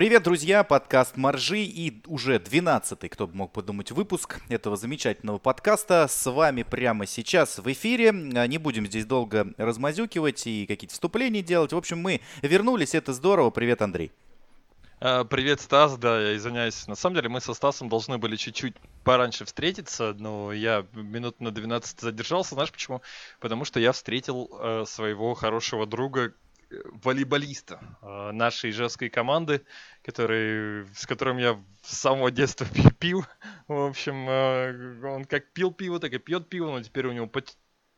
Привет, друзья! Подкаст «Маржи» и уже 12-й, кто бы мог подумать, выпуск этого замечательного подкаста. С вами прямо сейчас в эфире. Не будем здесь долго размазюкивать и какие-то вступления делать. В общем, мы вернулись, это здорово. Привет, Андрей. А, привет, Стас, да, я извиняюсь. На самом деле мы со Стасом должны были чуть-чуть пораньше встретиться, но я минут на 12 задержался. Знаешь почему? Потому что я встретил э, своего хорошего друга, волейболиста э, нашей ижевской команды, который, с которым я с самого детства пил. В общем, э, он как пил пиво, так и пьет пиво, но теперь у него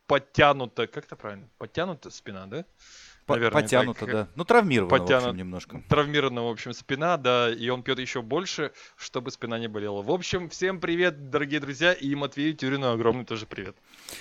подтянута, как это правильно, подтянута спина, да? Наверное. Потянуто, так, да. Ну, травмировано, потянут, в общем, немножко. Травмирована, в общем, спина, да, и он пьет еще больше, чтобы спина не болела. В общем, всем привет, дорогие друзья, и Матвею Тюрину огромный тоже привет.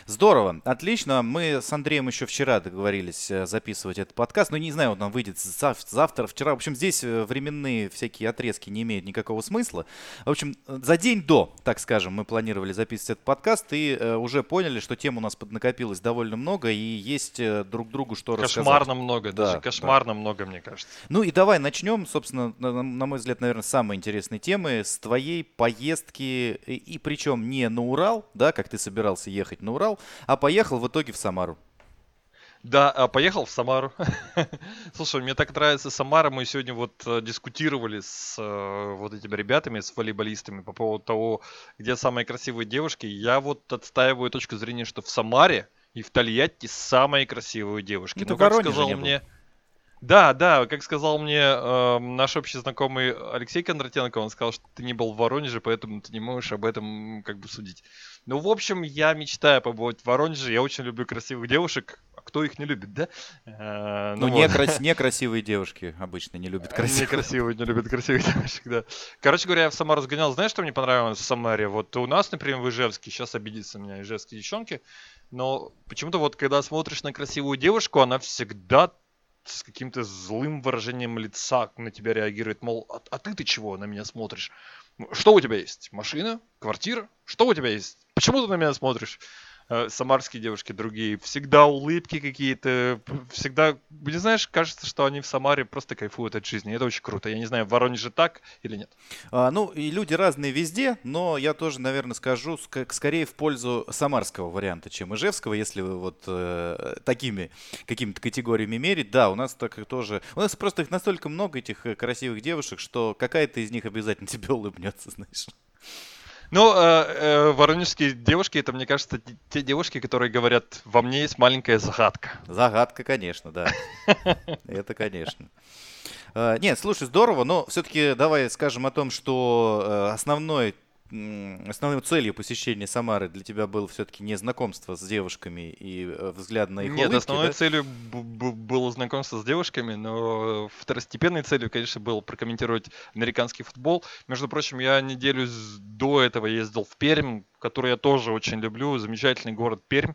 Здорово, отлично. Мы с Андреем еще вчера договорились э, записывать этот подкаст, но не знаю, он нам выйдет завтра, вчера. В общем, здесь э, временные всякие отрезки не имеют никакого смысла. В общем, за день до, так скажем, мы планировали записывать этот подкаст и э, уже поняли, что тем у нас поднакопилось довольно много и есть э, друг другу что Кошмарно рассказать. Кошмарно много, да, даже кошмарно да. много, мне кажется. Ну и давай начнем, собственно, на, на мой взгляд, наверное, самые интересные темы с твоей поездки, и, и причем не на Урал, да, как ты собирался ехать на Урал, а поехал в итоге в Самару. Да, а поехал в Самару. Слушай, мне так нравится Самара. Мы сегодня вот э, дискутировали с э, вот этими ребятами, с волейболистами по поводу того, где самые красивые девушки. Я вот отстаиваю точку зрения, что в Самаре и в Тольятти самые красивые девушки. Ну, ну как сказал мне... Да, да, как сказал мне э, наш общий знакомый Алексей Кондратенко, он сказал, что ты не был в Воронеже, поэтому ты не можешь об этом как бы судить. Ну, в общем, я мечтаю побывать в Воронеже, я очень люблю красивых девушек, кто их не любит, да? Э, ну, ну вот. некрас... некрасивые девушки обычно не любят красивых. Некрасивые не любят красивых девушек, да. Короче говоря, я в Самару сгонял, знаешь, что мне понравилось в Самаре? Вот у нас, например, в Ижевске, сейчас обидится меня ижевские девчонки, но почему-то вот когда смотришь на красивую девушку, она всегда с каким-то злым выражением лица на тебя реагирует, мол, а, а ты-то чего на меня смотришь? Что у тебя есть? Машина? Квартира? Что у тебя есть? Почему ты на меня смотришь? Э, самарские девушки другие, всегда улыбки какие-то, всегда, не знаешь, кажется, что они в Самаре просто кайфуют от жизни. Это очень круто. Я не знаю, в Воронеже так или нет. А, ну, и люди разные везде, но я тоже, наверное, скажу ск- скорее в пользу самарского варианта, чем ижевского, если вы вот э, такими какими-то категориями мерить. Да, у нас так тоже... У нас просто их настолько много, этих э, красивых девушек, что какая-то из них обязательно тебе улыбнется, знаешь. Ну, э, э, воронежские девушки, это, мне кажется, те девушки, которые говорят, во мне есть маленькая загадка. Загадка, конечно, да. Это, конечно. Э, нет, слушай, здорово, но все-таки давай скажем о том, что э, основной основной целью посещения Самары для тебя было все-таки не знакомство с девушками и э, взгляд на их Нет, улыбки, основной да? целью было знакомство с девушками, но второстепенной целью, конечно, было прокомментировать американский футбол. Между прочим, я неделю до этого ездил в Пермь, который я тоже очень люблю. Замечательный город Пермь.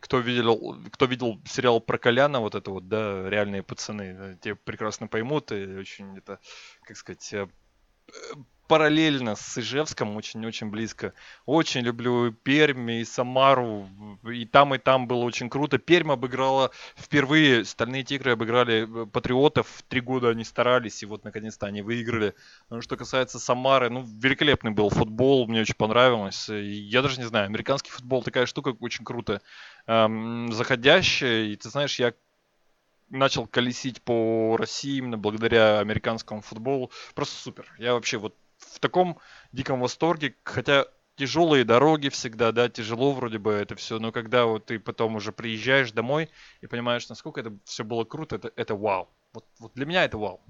Кто видел, кто видел сериал про Коляна, вот это вот, да, реальные пацаны, э, те прекрасно поймут, и очень это, как сказать, э, параллельно с Ижевском, очень-очень близко. Очень люблю Пермь и Самару, и там, и там было очень круто. Пермь обыграла впервые, стальные тигры обыграли э, патриотов, три года они старались, и вот наконец-то они выиграли. Но что касается Самары, ну, великолепный был футбол, мне очень понравилось. Я даже не знаю, американский футбол такая штука очень круто эм, заходящая, и ты знаешь, я начал колесить по России именно благодаря американскому футболу. Просто супер. Я вообще вот в таком диком восторге, хотя тяжелые дороги всегда, да, тяжело вроде бы это все, но когда вот ты потом уже приезжаешь домой и понимаешь, насколько это все было круто, это, это вау. Вот, вот для меня это вау.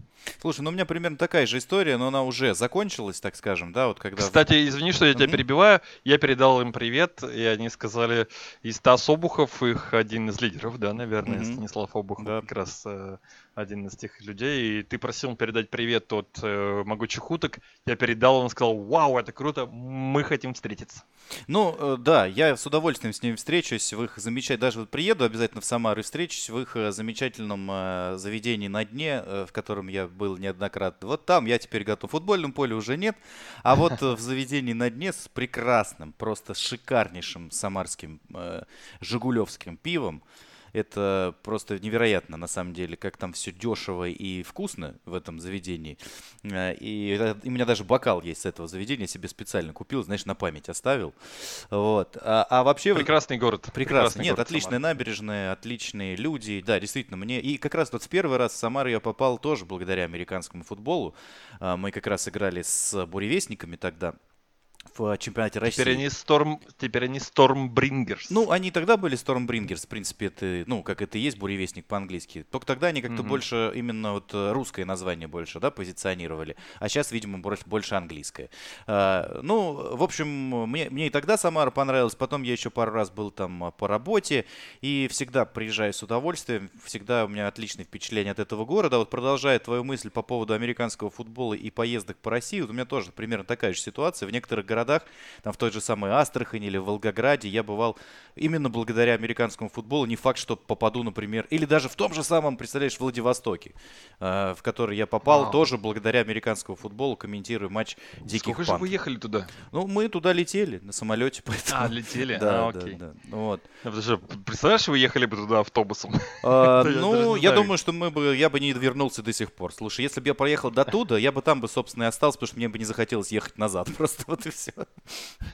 Слушай, ну у меня примерно такая же история, но она уже закончилась, так скажем, да, вот когда... Кстати, извини, что я тебя перебиваю, я передал им привет, и они сказали, и Стас Обухов, их один из лидеров, да, наверное, mm-hmm. Станислав Обухов, да. как раз э, один из тех людей, и ты просил передать привет от э, могучих уток, я передал, он сказал, вау, это круто, мы хотим встретиться. Ну, э, да, я с удовольствием с ними встречусь в их замечательном, даже вот приеду обязательно в Самару и встречусь в их э, замечательном э, заведении на дне, э, в котором я был неоднократно. Вот там я теперь готов. В футбольном поле уже нет, а вот э, в заведении на дне с прекрасным, просто шикарнейшим самарским э, жигулевским пивом. Это просто невероятно, на самом деле, как там все дешево и вкусно в этом заведении. Э, и, и у меня даже бокал есть с этого заведения, себе специально купил, знаешь, на память оставил. Вот. А, а вообще... Прекрасный город. Прекрасный. Прекрасный Нет, город отличная Самара. набережная, отличные люди. Да, действительно, мне... И как раз вот в первый раз в Самару я попал тоже благодаря американскому футболу. А, мы как раз играли с буревестниками тогда в чемпионате России. Теперь они, Storm, теперь они Stormbringers. Ну, они тогда были Stormbringers, в принципе, это, ну, как это и есть буревестник по-английски. Только тогда они как-то mm-hmm. больше, именно вот э, русское название больше, да, позиционировали. А сейчас, видимо, больше, английское. А, ну, в общем, мне, мне и тогда Самара понравилась. Потом я еще пару раз был там а, по работе. И всегда приезжаю с удовольствием. Всегда у меня отличные впечатления от этого города. Вот продолжая твою мысль по поводу американского футбола и поездок по России, вот у меня тоже примерно такая же ситуация. В некоторых городах, там в той же самой Астрахани или в Волгограде, я бывал именно благодаря американскому футболу. Не факт, что попаду, например, или даже в том же самом, представляешь, Владивостоке, э, в который я попал Вау. тоже благодаря американскому футболу, комментирую матч Диких Сколько же вы ехали туда? Ну, мы туда летели на самолете, поэтому... А, летели? Да, а, окей. да, да. Вот. Ну, представляешь, вы ехали бы туда автобусом? А, ну, я думаю, что мы бы, я бы не вернулся до сих пор. Слушай, если бы я проехал до туда, я бы там бы, собственно, и остался, потому что мне бы не захотелось ехать назад. Просто вот и все.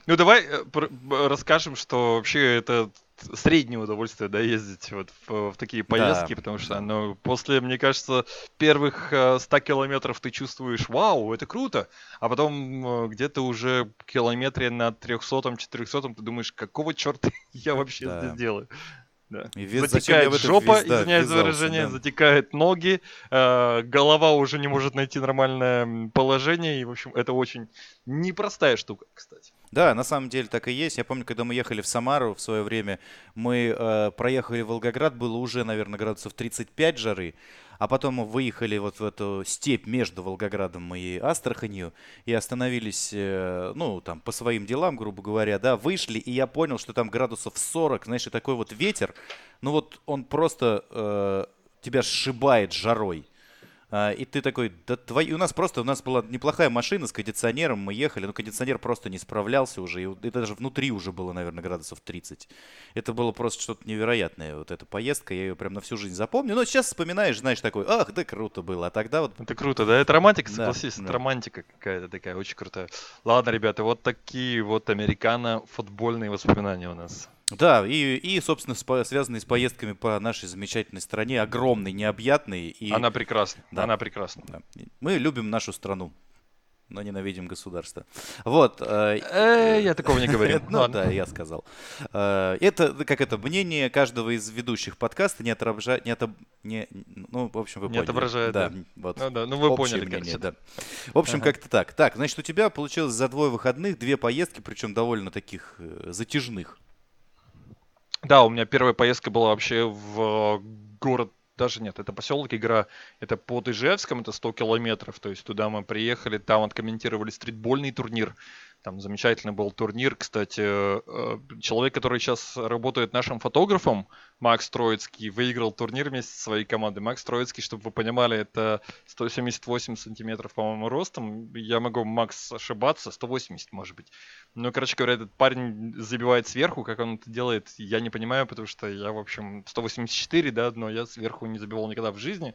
Ну, давай э, расскажем, что вообще это среднее удовольствие, да, ездить вот в, в такие поездки, да. потому что, ну, после, мне кажется, первых 100 э, километров ты чувствуешь, вау, это круто, а потом э, где-то уже километре на 300-400 ты думаешь, какого черта я вообще да. здесь делаю? Да. И вес, затекает жопа, весь, да, извиняюсь за выражение, да. затекает ноги, э, голова уже не может найти нормальное положение, и, в общем, это очень непростая штука, кстати. Да, на самом деле так и есть. Я помню, когда мы ехали в Самару в свое время, мы э, проехали Волгоград, было уже, наверное, градусов 35 жары, а потом мы выехали вот в эту степь между Волгоградом и Астраханью и остановились, э, ну, там, по своим делам, грубо говоря, да, вышли, и я понял, что там градусов 40, знаешь, и такой вот ветер, ну вот он просто э, тебя сшибает жарой. А, и ты такой, да твои... У нас просто, у нас была неплохая машина с кондиционером, мы ехали, но кондиционер просто не справлялся уже, и это даже внутри уже было, наверное, градусов 30. Это было просто что-то невероятное, вот эта поездка, я ее прям на всю жизнь запомню. Но сейчас вспоминаешь, знаешь, такой, ах, да круто было, а тогда вот... Это круто, да? Это романтика, согласись, да, это да. романтика какая-то такая, очень крутая. Ладно, ребята, вот такие вот американо-футбольные воспоминания у нас. Да, и, и собственно, спо- связанные с поездками по нашей замечательной стране, огромной, необъятной. И... Она прекрасна, да. она прекрасна. Да. Мы любим нашу страну, но ненавидим государство. Вот. Э, э, я такого не говорил. Ну да, я сказал. Э, это, как это, мнение каждого из ведущих подкаста не отображает, не, отоб... не ну, в общем, вы поняли. Не отображает, да. Вот. Ну да, ну вы поняли, мнение, да. В общем, как-то так. Так, значит, у тебя получилось за двое выходных две поездки, причем довольно таких затяжных. Да, у меня первая поездка была вообще в город даже нет, это поселок игра, это под Ижевском, это 100 километров, то есть туда мы приехали, там откомментировали стритбольный турнир, там замечательный был турнир, кстати. Э, человек, который сейчас работает нашим фотографом, Макс Троицкий, выиграл турнир вместе со своей командой. Макс Троицкий, чтобы вы понимали, это 178 сантиметров, по-моему, ростом. Я могу, Макс, ошибаться, 180, может быть. Ну, короче говоря, этот парень забивает сверху, как он это делает, я не понимаю, потому что я, в общем, 184, да, но я сверху не забивал никогда в жизни.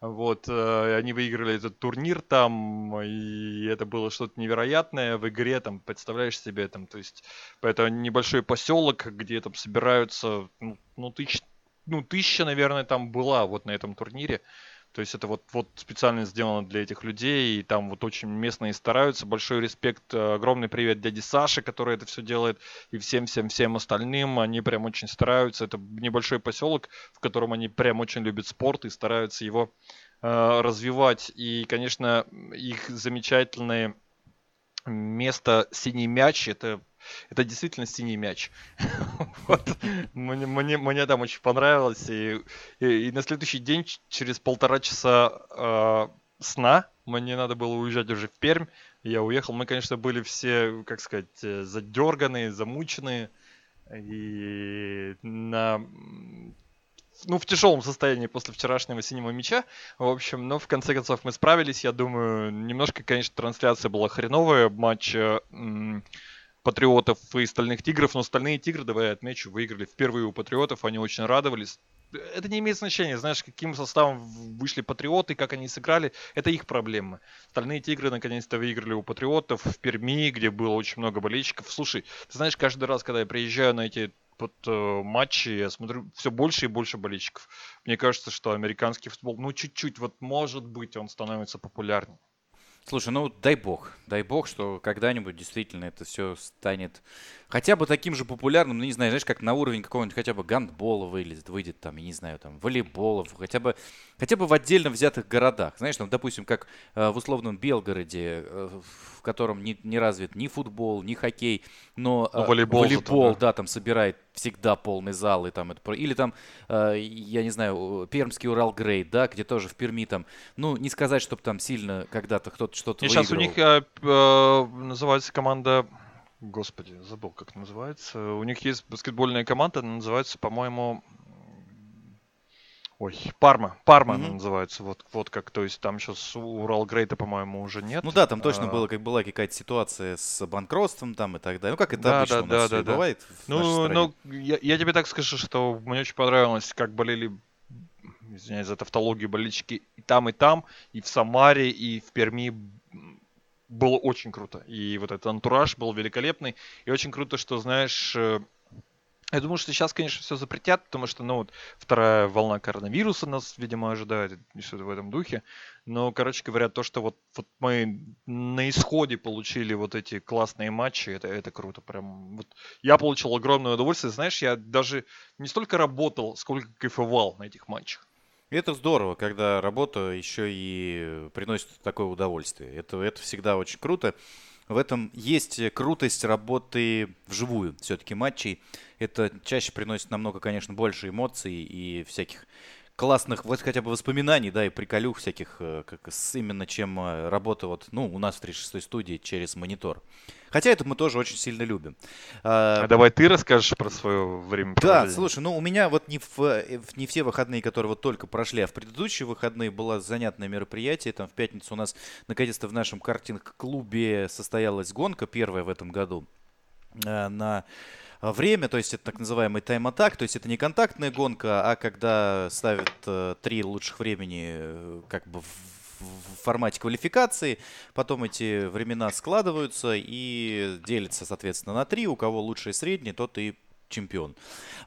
Вот, э, они выиграли этот турнир там, и это было что-то невероятное в игре, там, представляешь себе, там, то есть, это небольшой поселок, где там собираются, ну, ну, тысяч, ну, тысяча, наверное, там была вот на этом турнире. То есть это вот, вот специально сделано для этих людей, и там вот очень местные стараются. Большой респект, э, огромный привет дяде Саше, который это все делает, и всем-всем-всем остальным. Они прям очень стараются. Это небольшой поселок, в котором они прям очень любят спорт и стараются его э, развивать. И, конечно, их замечательное место «Синий мяч» — это это действительно синий мяч. вот. мне, мне, мне там очень понравилось. И, и, и на следующий день, через полтора часа э, сна, мне надо было уезжать уже в Пермь. Я уехал. Мы, конечно, были все, как сказать, э, задерганные, замученные. И на ну, в тяжелом состоянии после вчерашнего синего мяча. В общем, но в конце концов мы справились. Я думаю, немножко, конечно, трансляция была хреновая. Матч Патриотов и Стальных Тигров, но Стальные Тигры, давай я отмечу, выиграли впервые у Патриотов, они очень радовались. Это не имеет значения, знаешь, каким составом вышли Патриоты, как они сыграли, это их проблемы. Стальные Тигры наконец-то выиграли у Патриотов в Перми, где было очень много болельщиков. Слушай, ты знаешь, каждый раз, когда я приезжаю на эти под э, матчи я смотрю все больше и больше болельщиков. Мне кажется, что американский футбол, ну чуть-чуть, вот может быть, он становится популярнее. Слушай, ну дай бог, дай бог, что когда-нибудь действительно это все станет хотя бы таким же популярным, ну не знаю, знаешь, как на уровень какого-нибудь хотя бы гандбола вылезет, выйдет там, я не знаю, там, волейбола, хотя бы, хотя бы в отдельно взятых городах. Знаешь, там, допустим, как э, в условном Белгороде, э, в котором не, не развит ни футбол, ни хоккей, но, э, волейбол, волейбол зато, да. да, там собирает всегда полный зал, и там это, или там, э, я не знаю, Пермский Урал Грейд, да, где тоже в Перми там, ну, не сказать, чтобы там сильно когда-то кто-то что-то выигрывал. Сейчас у них э, э, называется команда Господи, забыл, как называется. У них есть баскетбольная команда, она называется, по-моему, Ой, Парма. Парма mm-hmm. называется. Вот, вот как, то есть там сейчас Урал Грейта, по-моему, уже нет. Ну да, там точно а... было, как была какая-то ситуация с банкротством там и так далее. Ну как это да, обычно да, у нас да, да, бывает. Да. Ну, ну я, я тебе так скажу, что мне очень понравилось, как болели, извиняюсь за тавтологию, болельщики и там, и там, и в Самаре, и в Перми было очень круто. И вот этот антураж был великолепный. И очень круто, что, знаешь, э, я думаю, что сейчас, конечно, все запретят, потому что, ну, вот вторая волна коронавируса нас, видимо, ожидает, и что-то в этом духе. Но, короче говоря, то, что вот, вот мы на исходе получили вот эти классные матчи, это, это круто. Прям вот я получил огромное удовольствие. Знаешь, я даже не столько работал, сколько кайфовал на этих матчах. Это здорово, когда работа еще и приносит такое удовольствие. Это, это всегда очень круто. В этом есть крутость работы вживую все-таки матчей. Это чаще приносит намного, конечно, больше эмоций и всяких классных вот хотя бы воспоминаний, да, и приколюх всяких, э, как с, именно чем э, работа вот, ну, у нас в 36 студии через монитор. Хотя это мы тоже очень сильно любим. А, а давай ты расскажешь про свое время Да, слушай, ну у меня вот не, в, э, не все выходные, которые вот только прошли, а в предыдущие выходные было занятное мероприятие. Там в пятницу у нас наконец-то в нашем картинг-клубе состоялась гонка, первая в этом году, на время, то есть это так называемый тайм-атак, то есть это не контактная гонка, а когда ставят э, три лучших времени э, как бы в в формате квалификации. Потом эти времена складываются и делятся, соответственно, на три. У кого лучший средний, тот и чемпион.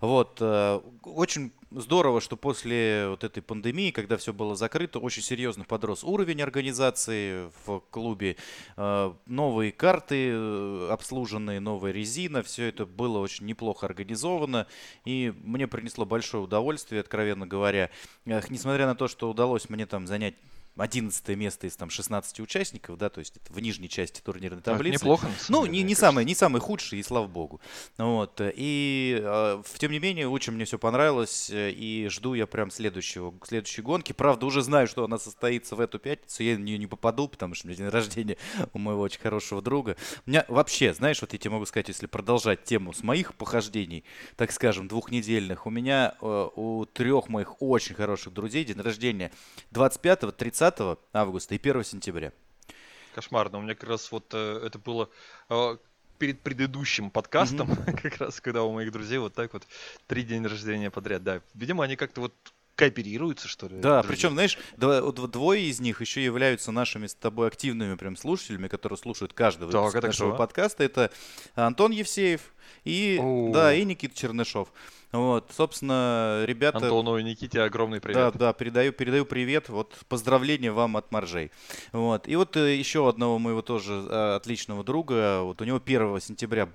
Вот. Э, очень здорово, что после вот этой пандемии, когда все было закрыто, очень серьезно подрос уровень организации в клубе. Э, новые карты э, обслуженные, новая резина, все это было очень неплохо организовано. И мне принесло большое удовольствие, откровенно говоря. Несмотря на то, что удалось мне там занять 11 место из там 16 участников, да, то есть это в нижней части турнирной таблицы. Это неплохо. Ну, не, не, самый, не самый худший, и слава богу. Вот. И э, тем не менее, очень мне все понравилось, э, и жду я прям следующего, следующей гонки. Правда, уже знаю, что она состоится в эту пятницу, я на нее не попаду, потому что у меня день рождения у моего очень хорошего друга. У меня вообще, знаешь, вот я тебе могу сказать, если продолжать тему с моих похождений, так скажем, двухнедельных, у меня э, у трех моих очень хороших друзей день рождения 25, 30 30 августа и 1 сентября. Кошмарно. У меня как раз вот э, это было э, перед предыдущим подкастом, mm-hmm. как раз когда у моих друзей вот так вот три дня рождения подряд. Да, видимо, они как-то вот кооперируются, что ли? Да, друзья. причем, знаешь, двое из них еще являются нашими с тобой активными прям слушателями, которые слушают каждый выпуск так, нашего подкаста. Это Антон Евсеев и, да, и Никита Чернышов. Вот, собственно, ребята... Антону и Никите огромный привет. Да, да, передаю, передаю привет. Вот поздравления вам от Маржей. Вот. И вот э, еще одного моего тоже э, отличного друга. Вот у него 1 сентября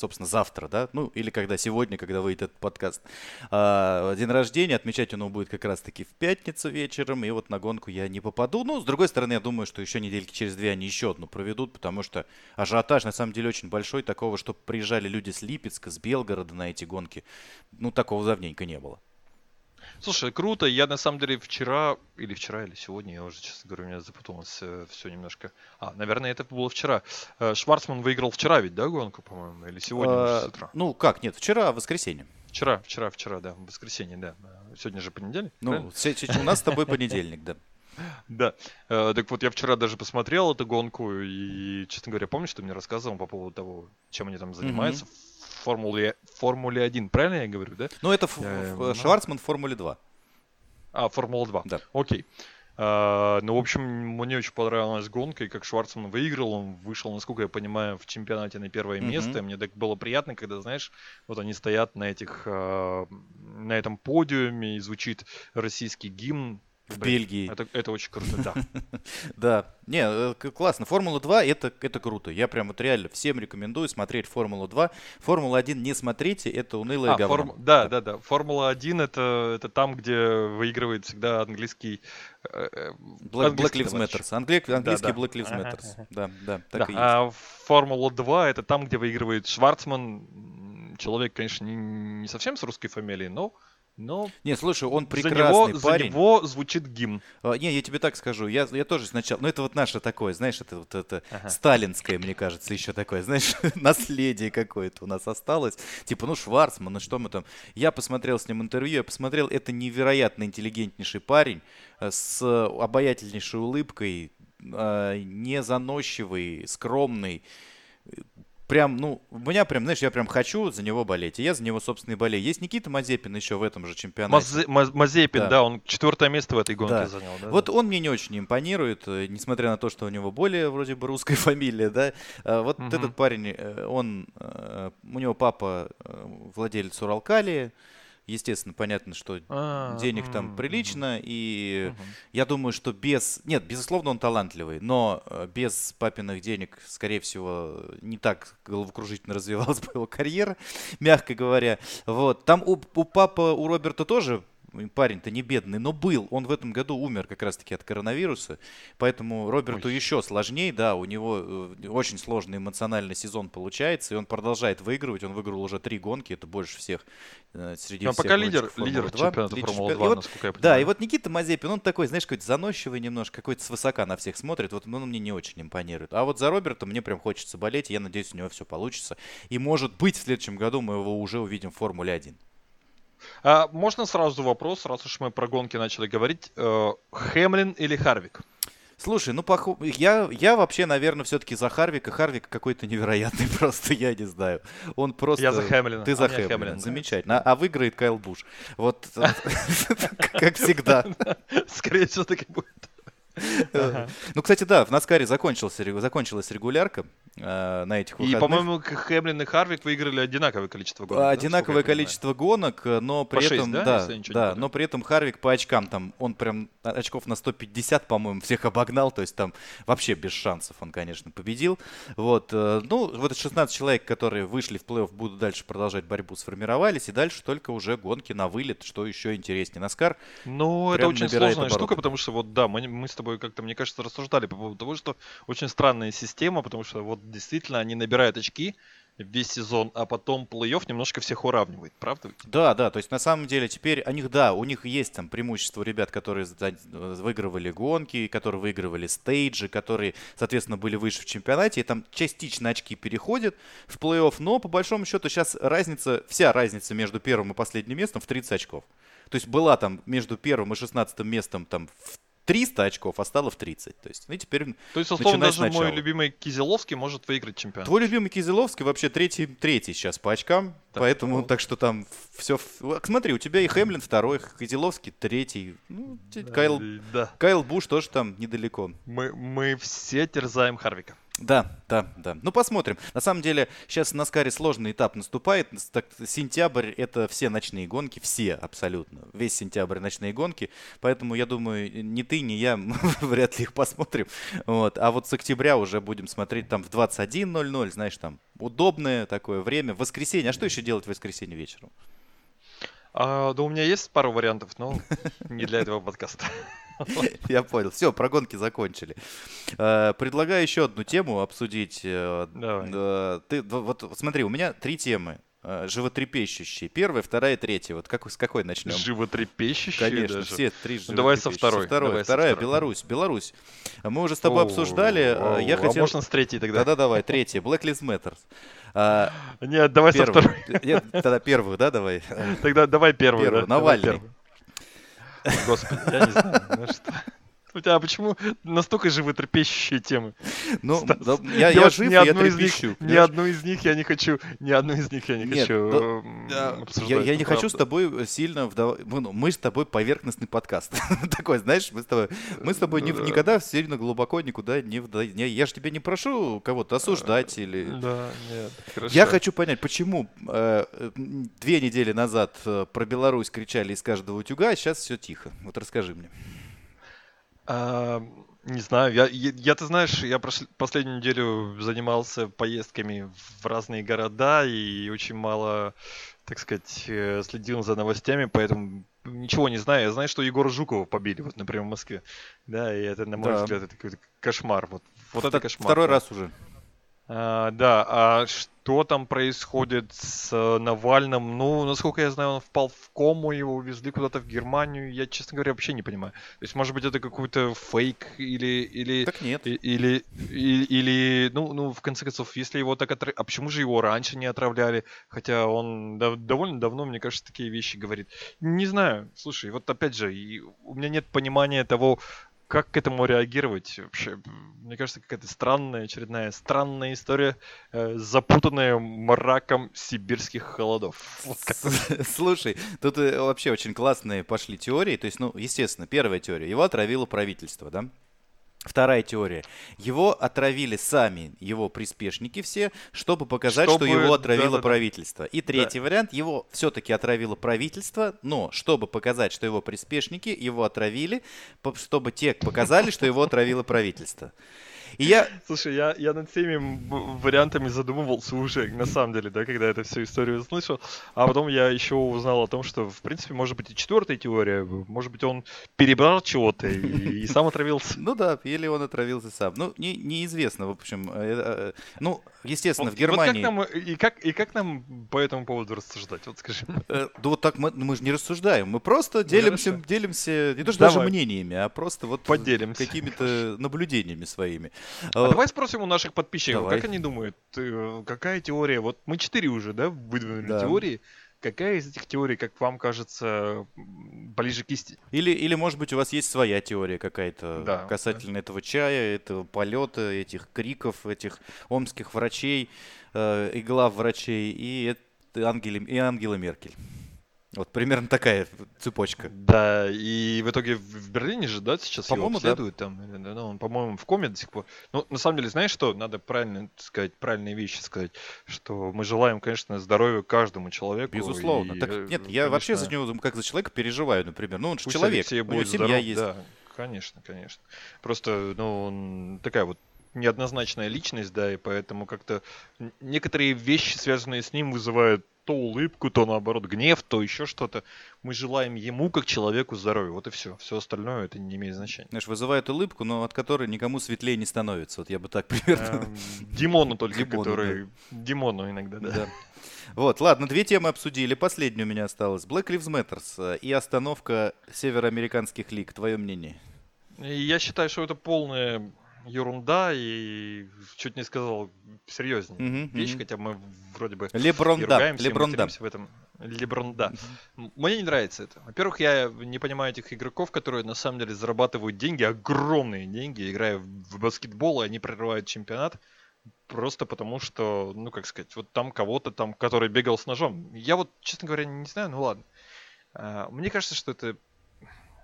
собственно, завтра, да, ну, или когда сегодня, когда выйдет этот подкаст. А, день рождения, отмечать он будет как раз-таки в пятницу вечером, и вот на гонку я не попаду. Ну, с другой стороны, я думаю, что еще недельки через две они еще одну проведут, потому что ажиотаж на самом деле очень большой, такого, чтобы приезжали люди с Липецка, с Белгорода на эти гонки, ну, такого давненько не было. Слушай, круто. Я на самом деле вчера, или вчера, или сегодня, я уже, честно говоря, у меня запуталось э, все немножко. А, наверное, это было вчера. Э, Шварцман выиграл вчера ведь, да, гонку, по-моему? Или сегодня а, с утра? Ну, как, нет, вчера, воскресенье. Вчера, вчера, вчера, да, воскресенье, да. Сегодня же понедельник, Ну, у нас с тобой понедельник, да. Да. Э, так вот, я вчера даже посмотрел эту гонку, и, честно говоря, помнишь, ты мне рассказывал по поводу того, чем они там занимаются? В Формуле, Формуле 1, правильно я говорю, да? Ну, это э, Шварцман в Формуле 2. А, Формула 2. Да. Окей. Uh, ну, в общем, мне очень понравилась гонка, и как Шварцман выиграл, он вышел, насколько я понимаю, в чемпионате на первое mm-hmm. место. И мне так было приятно, когда, знаешь, вот они стоят на этих, uh, на этом подиуме, и звучит российский гимн, в Бельгии. Это, это очень круто, да. Да, не, э, классно. Формула-2 это, это круто. Я прям вот реально всем рекомендую смотреть Формулу-2. Формула-1 не смотрите, это унылое а, говно. Форм... Да, да, да. Формула-1 это, это там, где выигрывает всегда английский... Э, э, Black, Black Lives Matter. Англи... Английский да, да. Black Lives Matter. Да, да, так да. и есть. А Формула-2 это там, где выигрывает Шварцман. Человек, конечно, не, не совсем с русской фамилией, но но не, слушай, он прекрасный за него, парень. За него звучит гимн. А, не, я тебе так скажу. Я, я тоже сначала... Ну, это вот наше такое, знаешь, это вот это ага. сталинское, мне кажется, еще такое, знаешь, наследие какое-то у нас осталось. Типа, ну, Шварцман, ну что мы там... Я посмотрел с ним интервью, я посмотрел, это невероятно интеллигентнейший парень э, с обаятельнейшей улыбкой, э, не заносчивый, скромный прям, ну, у меня прям, знаешь, я прям хочу за него болеть. И я за него, собственно, и болею. Есть Никита Мазепин еще в этом же чемпионате. Мазе, Мазепин, да. да, он четвертое место в этой гонке да. занял. Да, вот да. он мне не очень импонирует, э, несмотря на то, что у него более вроде бы русская фамилия, да. А вот угу. этот парень, э, он, э, у него папа владелец Уралкалии, Естественно, понятно, что а, денег там прилично, и я думаю, что без... Нет, безусловно, он талантливый, но э, без папиных денег, скорее всего, не так головокружительно развивалась бы его карьера, мягко говоря. Вот. Там у, у папы, у Роберта тоже парень-то не бедный, но был. Он в этом году умер как раз-таки от коронавируса. Поэтому Роберту Ой. еще сложнее, да, у него э, очень сложный эмоциональный сезон получается, и он продолжает выигрывать. Он выиграл уже три гонки, это больше всех э, среди но всех пока лидер, лидер чемпионата Формулы 2, вот, насколько я понимаю. Да, и вот Никита Мазепин, он такой, знаешь, какой-то заносчивый немножко, какой-то свысока на всех смотрит. Вот он мне не очень импонирует. А вот за Роберта мне прям хочется болеть, и я надеюсь, у него все получится. И может быть в следующем году мы его уже увидим в Формуле 1. А, можно сразу вопрос, раз уж мы про гонки начали говорить. Э, Хемлин или Харвик? Слушай, ну похо... я, я вообще, наверное, все-таки за Харвика. Харвик какой-то невероятный, просто я не знаю. Он просто... Я за Хэмлина. Ты за а Хэмлина. Хэмлин, Замечательно. А, а выиграет Кайл Буш. Вот как всегда. Скорее всего, так и будет. Ну, кстати, да, в Наскаре закончилась, регулярка э, на этих выходных. И, по-моему, Хэмлин и Харвик выиграли одинаковое количество гонок. Одинаковое да, количество гонок, но при этом, 6, да, да, да но при этом Харвик по очкам там, он прям очков на 150, по-моему, всех обогнал, то есть там вообще без шансов он, конечно, победил. Вот, э, ну, вот 16 человек, которые вышли в плей-офф, будут дальше продолжать борьбу, сформировались, и дальше только уже гонки на вылет, что еще интереснее. Наскар Ну, это очень сложная обороты. штука, потому что вот, да, мы, мы с тобой как-то, мне кажется, рассуждали по поводу того, что очень странная система, потому что вот действительно они набирают очки, весь сезон, а потом плей-офф немножко всех уравнивает, правда? Да, да, то есть на самом деле теперь у них, да, у них есть там преимущество ребят, которые выигрывали гонки, которые выигрывали стейджи, которые, соответственно, были выше в чемпионате, и там частично очки переходят в плей-офф, но по большому счету сейчас разница, вся разница между первым и последним местом в 30 очков. То есть была там между первым и шестнадцатым местом там в 300 очков, а стало в 30. То есть, ну, теперь То есть, условно, даже сначала. мой любимый Кизеловский может выиграть чемпионат. Твой любимый Кизеловский вообще третий, третий сейчас по очкам, так, поэтому ну... так что там все... Смотри, у тебя и Хемлин второй, Кизеловский третий, ну, да, Кайл, да. Кайл Буш тоже там недалеко. Мы, мы все терзаем Харвика. Да, да, да. Ну, посмотрим. На самом деле, сейчас в Наскаре сложный этап наступает. Так, сентябрь — это все ночные гонки, все абсолютно. Весь сентябрь ночные гонки. Поэтому, я думаю, ни ты, ни я вряд ли их посмотрим. Вот. А вот с октября уже будем смотреть там в 21.00, знаешь, там удобное такое время. Воскресенье. А что еще делать в воскресенье вечером? А, да у меня есть пару вариантов, но не для этого подкаста. Я понял. Все, про гонки закончили. Э, предлагаю еще одну тему обсудить. Э, Давай. Ты, вот смотри, у меня три темы э, животрепещущие. Первая, вторая, третья. Вот как, с какой начнем? Животрепещущие Конечно, даже. все три ну, Давай со второй. Со второй. Давай вторая, со Беларусь. Беларусь. Мы уже с тобой обсуждали. Я хотел... А можно с третьей тогда? Да-да, давай, третья. Black Lives Matters. А, Нет, давай со второй. Нет, тогда первую, да, давай? Тогда давай первую. Первую, Навальный. Господи, я не знаю. Ну что? У тебя почему настолько животрепещущие темы? Ну, да, я, я, я жив, ни я трепещу. Них, ни одну из них я не хочу, ни одну из них я не Нет, хочу да, обсуждать. Я, я не хочу с тобой сильно вдав... ну, мы с тобой поверхностный подкаст. Такой, знаешь, мы с тобой, мы с тобой ни, никогда сильно глубоко никуда не вда... Я же тебя не прошу кого-то осуждать или... Да, нет, хорошо. Я хочу понять, почему э, две недели назад э, про Беларусь кричали из каждого утюга, а сейчас все тихо. Вот расскажи мне. А, не знаю, я, я, я, ты знаешь, я прош... последнюю неделю занимался поездками в разные города и очень мало, так сказать, э, следил за новостями, поэтому ничего не знаю. Я знаю, что Егора Жукова побили, вот, например, в Москве. Да, и это, на мой да. взгляд, это какой-то кошмар. Вот, вот это кошмар. Второй раз уже. А, да, а что там происходит с э, Навальным? Ну, насколько я знаю, он впал в кому, его увезли куда-то в Германию. Я, честно говоря, вообще не понимаю. То есть, может быть, это какой-то фейк или... или так нет. Или, или, или ну, ну, в конце концов, если его так отравили... А почему же его раньше не отравляли? Хотя он да, довольно давно, мне кажется, такие вещи говорит. Не знаю. Слушай, вот опять же, у меня нет понимания того, как к этому реагировать вообще? Мне кажется, какая-то странная, очередная странная история, э, запутанная мраком сибирских холодов. Вот Слушай, тут э, вообще очень классные пошли теории. То есть, ну, естественно, первая теория. Его отравило правительство, да? Вторая теория. Его отравили сами его приспешники все, чтобы показать, чтобы... что его отравило да, да, правительство. И третий да. вариант. Его все-таки отравило правительство, но чтобы показать, что его приспешники его отравили, чтобы те показали, что его отравило правительство. И я... Слушай, я, я над всеми вариантами задумывался уже, на самом деле, да, когда эту всю историю услышал. А потом я еще узнал о том, что, в принципе, может быть и четвертая теория. Может быть, он перебрал чего-то и, и сам отравился. Ну да, или он отравился сам. Ну, не, неизвестно, в общем. Э, э, ну, естественно, в Германии... Вот как нам, и, как, и как нам по этому поводу рассуждать? Вот скажи. Э, да вот так мы, мы же не рассуждаем. Мы просто делимся, делимся не то что даже мнениями, а просто вот какими-то наблюдениями своими. А давай спросим у наших подписчиков, давай. как они думают, э, какая теория, вот мы четыре уже, да, выдвинули да. теории, какая из этих теорий, как вам кажется, ближе к истине? Или, или может быть, у вас есть своя теория какая-то да, касательно да. этого чая, этого полета, этих криков, этих омских врачей э, и глав врачей, и, Ангели, и Ангела Меркель. Вот примерно такая цепочка. Да, и в итоге в Берлине же, да, сейчас по-моему, его обследуют да. там. Ну, он, по-моему, в коме до сих пор. Ну, на самом деле, знаешь что? Надо правильно сказать, правильные вещи сказать, что мы желаем, конечно, здоровья каждому человеку. Безусловно. И, так, нет, конечно, я вообще за него, как за человека переживаю, например. Ну, он же человек, все у него семья здоров, есть. Да, конечно, конечно. Просто, ну, он такая вот неоднозначная личность, да, и поэтому как-то некоторые вещи, связанные с ним, вызывают то улыбку, то наоборот гнев, то еще что-то. Мы желаем ему, как человеку, здоровья. Вот и все. Все остальное это не имеет значения. Знаешь, вызывает улыбку, но от которой никому светлее не становится. Вот я бы так примерно... Эм, Димону только, который... Димону иногда, да. Вот, ладно, две темы обсудили. Последняя у меня осталась. Black Lives Matter и остановка североамериканских лиг. Твое мнение? Я считаю, что это полная ерунда и чуть не сказал серьезнее mm-hmm, вещь, mm-hmm. хотя мы вроде бы Леброн, да, Леброн, да. в этом. Леброн, да. Mm-hmm. Мне не нравится это. Во-первых, я не понимаю этих игроков, которые на самом деле зарабатывают деньги, огромные деньги, играя в баскетбол, и они прерывают чемпионат просто потому что, ну, как сказать, вот там кого-то там, который бегал с ножом. Я вот, честно говоря, не знаю, ну ладно. А, мне кажется, что это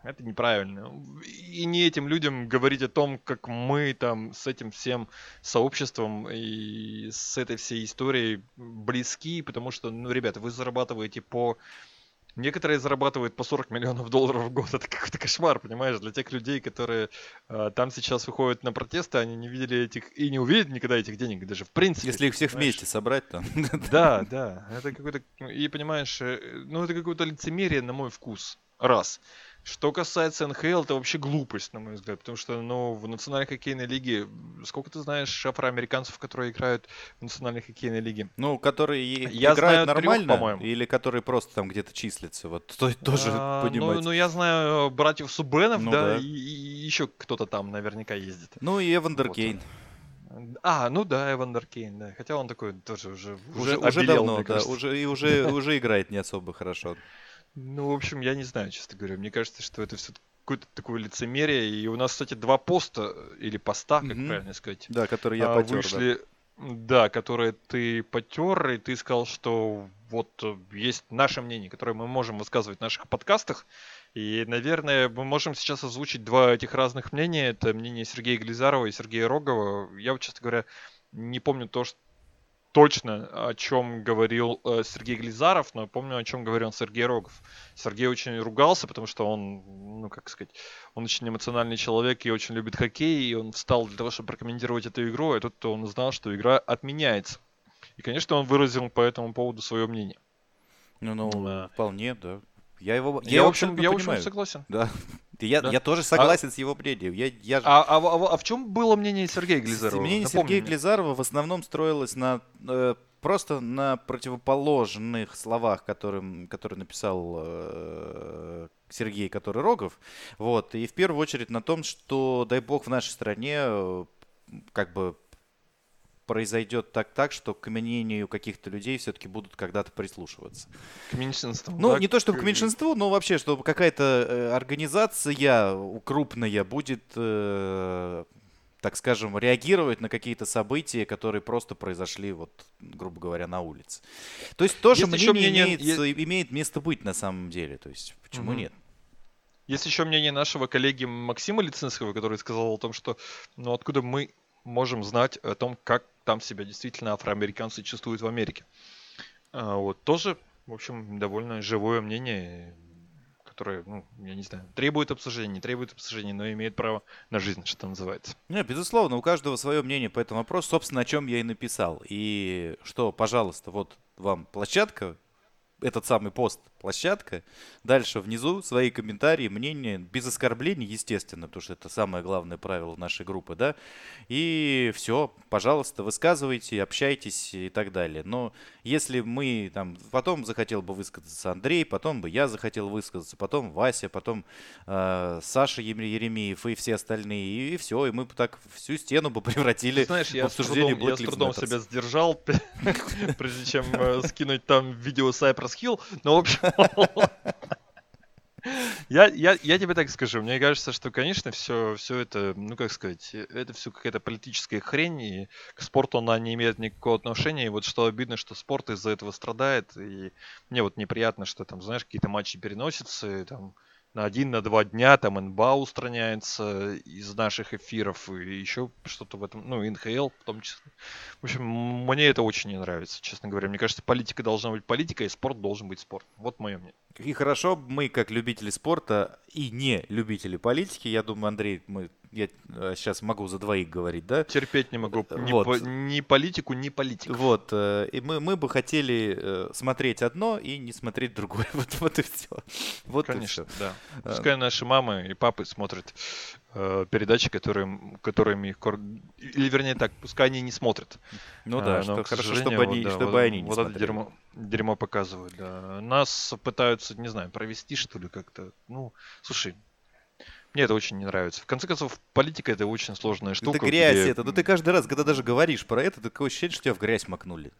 это неправильно. И не этим людям говорить о том, как мы там с этим всем сообществом и с этой всей историей близки, потому что, ну, ребята, вы зарабатываете по... Некоторые зарабатывают по 40 миллионов долларов в год. Это какой-то кошмар, понимаешь? Для тех людей, которые э, там сейчас выходят на протесты, они не видели этих и не увидят никогда этих денег, даже в принципе. Если их всех понимаешь? вместе собрать, то... Да, да. Это какой-то... И понимаешь, э, ну это какое-то лицемерие на мой вкус. Раз. Что касается НХЛ, это вообще глупость, на мой взгляд, потому что, ну, в национальной хоккейной лиге, сколько ты знаешь афроамериканцев, которые играют в национальной хоккейной лиге? Ну, которые я играют знаю нормально, трех, по-моему. или которые просто там где-то числятся, вот то, тоже а, понимать. Ну, ну, я знаю братьев Субенов, ну, да, да. И, и еще кто-то там наверняка ездит. Ну, и Эвандер Кейн. Вот. А, ну да, Эвандер Кейн, да. Хотя он такой тоже уже уже, уже, обелел, давно, да, уже и уже уже играет не особо хорошо. Ну, в общем, я не знаю, честно говоря. Мне кажется, что это все какое-то такое лицемерие. И у нас, кстати, два поста, или поста, как mm-hmm. правильно сказать. Да, которые я а, потер, вышли, да. да, которые ты потер, и ты сказал, что вот э, есть наше мнение, которое мы можем высказывать в наших подкастах. И, наверное, мы можем сейчас озвучить два этих разных мнения. Это мнение Сергея Глизарова и Сергея Рогова. Я, вот, честно говоря, не помню то, что точно, о чем говорил э, Сергей Глизаров, но я помню, о чем говорил Сергей Рогов. Сергей очень ругался, потому что он, ну, как сказать, он очень эмоциональный человек и очень любит хоккей, и он встал для того, чтобы прокомментировать эту игру, и тут он узнал, что игра отменяется. И, конечно, он выразил по этому поводу свое мнение. Ну, ну, а... вполне, да. Я его, я, я в общем, я, общем, согласен. Да. Я, да. я тоже согласен а, с его мнением. Я, я... А, а, а, а в чем было мнение Сергея Глизарова? Мнение Напомни Сергея мне. Глизарова в основном строилось на э, просто на противоположных словах, которым, которые написал э, Сергей, который Рогов. Вот. И в первую очередь на том, что, дай бог, в нашей стране э, как бы произойдет так, так, что к мнению каких-то людей все-таки будут когда-то прислушиваться. К меньшинству. Ну, да? не то чтобы к меньшинству, но вообще, чтобы какая-то э, организация крупная будет, э, так скажем, реагировать на какие-то события, которые просто произошли, вот, грубо говоря, на улице. То есть тоже есть мнение, мнение имеет, есть... имеет место быть на самом деле. То есть почему угу. нет? Есть еще мнение нашего коллеги Максима Лицинского, который сказал о том, что ну откуда мы можем знать о том, как там себя действительно афроамериканцы чувствуют в Америке. А, вот тоже, в общем, довольно живое мнение, которое, ну, я не знаю, требует обсуждения, не требует обсуждения, но имеет право на жизнь, что называется. Нет, безусловно, у каждого свое мнение по этому вопросу, собственно, о чем я и написал. И что, пожалуйста, вот вам площадка, этот самый пост площадка. Дальше внизу свои комментарии, мнения, без оскорблений, естественно, потому что это самое главное правило нашей группы, да. И все, пожалуйста, высказывайте, общайтесь и так далее. Но если мы там, потом захотел бы высказаться Андрей, потом бы я захотел высказаться, потом Вася, потом э, Саша Еремеев и все остальные, и, все, и мы бы так всю стену бы превратили Знаешь, в обсуждение я с трудом, я с трудом себя сдержал, прежде чем э, скинуть там видео Cypress Hill, но в общем я, я, я тебе так скажу, мне кажется, что, конечно, все, все это, ну как сказать, это все какая-то политическая хрень, и к спорту она не имеет никакого отношения, и вот что обидно, что спорт из-за этого страдает, и мне вот неприятно, что там, знаешь, какие-то матчи переносятся, и там на один, на два дня там НБА устраняется из наших эфиров и еще что-то в этом, ну, НХЛ в том числе. В общем, мне это очень не нравится, честно говоря. Мне кажется, политика должна быть политика, и спорт должен быть спорт. Вот мое мнение. И хорошо, мы как любители спорта и не любители политики, я думаю, Андрей, мы я сейчас э, могу за двоих говорить, да? Терпеть не могу ни, вот. по, ни политику, ни политику. Вот, э, и мы, мы бы хотели э, смотреть одно и не смотреть другое. Вот, вот и все. Вот Конечно, и все. да. Пускай наши мамы и папы смотрят э, передачи, которые, которыми их... Или, вернее так, пускай они не смотрят. Ну да, что, хорошо, чтобы они, вот, чтобы вот, они не вот смотрели. это дерьмо, дерьмо показывают, да. Нас пытаются, не знаю, провести, что ли, как-то. Ну, слушай, мне это очень не нравится. В конце концов, политика это очень сложная штука. Это грязь где... это. Ну ты каждый раз, когда даже говоришь про это, такое ощущение, что тебя в грязь макнули.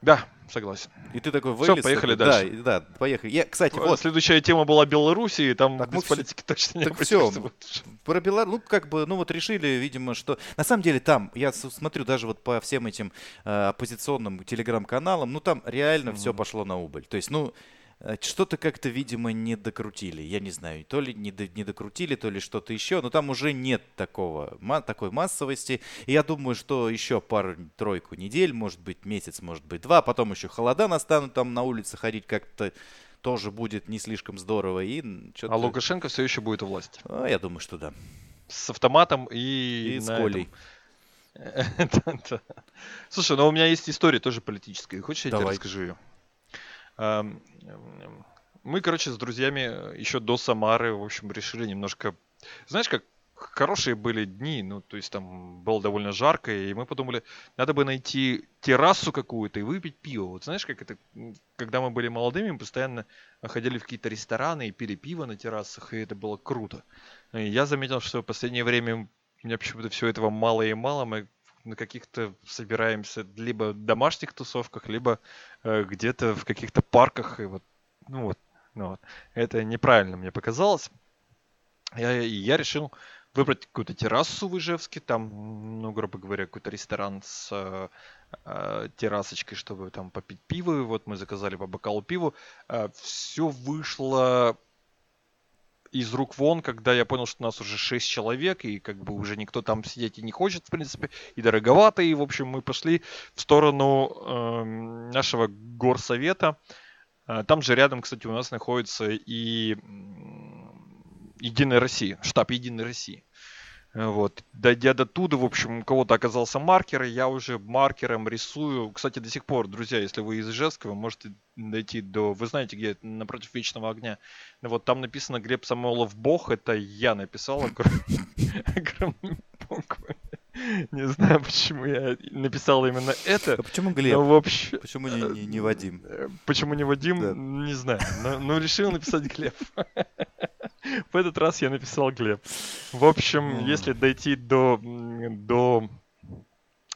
Да, согласен. И ты такой вылез. Все, поехали такой, дальше. Да, да, поехали. Я, кстати, вот. Следующая тема была Белоруссия, и там так без политики все, точно не Так все, про Беларусь, ну, как бы, ну, вот решили, видимо, что... На самом деле там, я смотрю даже вот по всем этим э, оппозиционным телеграм-каналам, ну, там реально mm-hmm. все пошло на убыль. То есть, ну, что-то как-то, видимо, не докрутили. Я не знаю, то ли не, до, не докрутили, то ли что-то еще. Но там уже нет такого, такой массовости. И я думаю, что еще пару-тройку недель, может быть, месяц, может быть, два. Потом еще холода настанут, там на улице ходить как-то тоже будет не слишком здорово. И а Лукашенко все еще будет у власти? А, я думаю, что да. С автоматом и, и с Колей. Слушай, ну у меня есть история тоже политическая. Хочешь, я тебе расскажу ее? Мы, короче, с друзьями еще до Самары, в общем, решили немножко... Знаешь, как хорошие были дни, ну, то есть там было довольно жарко, и мы подумали, надо бы найти террасу какую-то и выпить пиво. Вот знаешь, как это, когда мы были молодыми, мы постоянно ходили в какие-то рестораны и пили пиво на террасах, и это было круто. И я заметил, что в последнее время у меня почему-то все этого мало и мало, мы на каких-то собираемся либо домашних тусовках, либо э, где-то в каких-то парках. И вот, ну вот, ну вот. Это неправильно мне показалось. Я, я решил выбрать какую-то террасу в Ижевске, там, ну, грубо говоря, какой-то ресторан с э, э, террасочкой, чтобы там попить пиво. Вот мы заказали по бокалу пива. Э, все вышло из рук вон, когда я понял, что у нас уже 6 человек, и как бы уже никто там сидеть и не хочет, в принципе, и дороговато, и, в общем, мы пошли в сторону э, нашего горсовета. Э, там же рядом, кстати, у нас находится и Единая Россия, штаб Единой России. Вот. Дойдя до туда, в общем, у кого-то оказался маркер, и я уже маркером рисую. Кстати, до сих пор, друзья, если вы из Ижевска, вы можете дойти до... Вы знаете, где напротив Вечного огня. Вот там написано Глеб Самойлов Бог, это я написал огромной буквой. Не знаю, почему я написал именно это. А почему Глеб? в общем... Почему не, не, не Вадим? Э, почему не Вадим? Да. Не знаю. Но, но решил написать Глеб. В этот раз я написал Глеб. В общем, если дойти до, до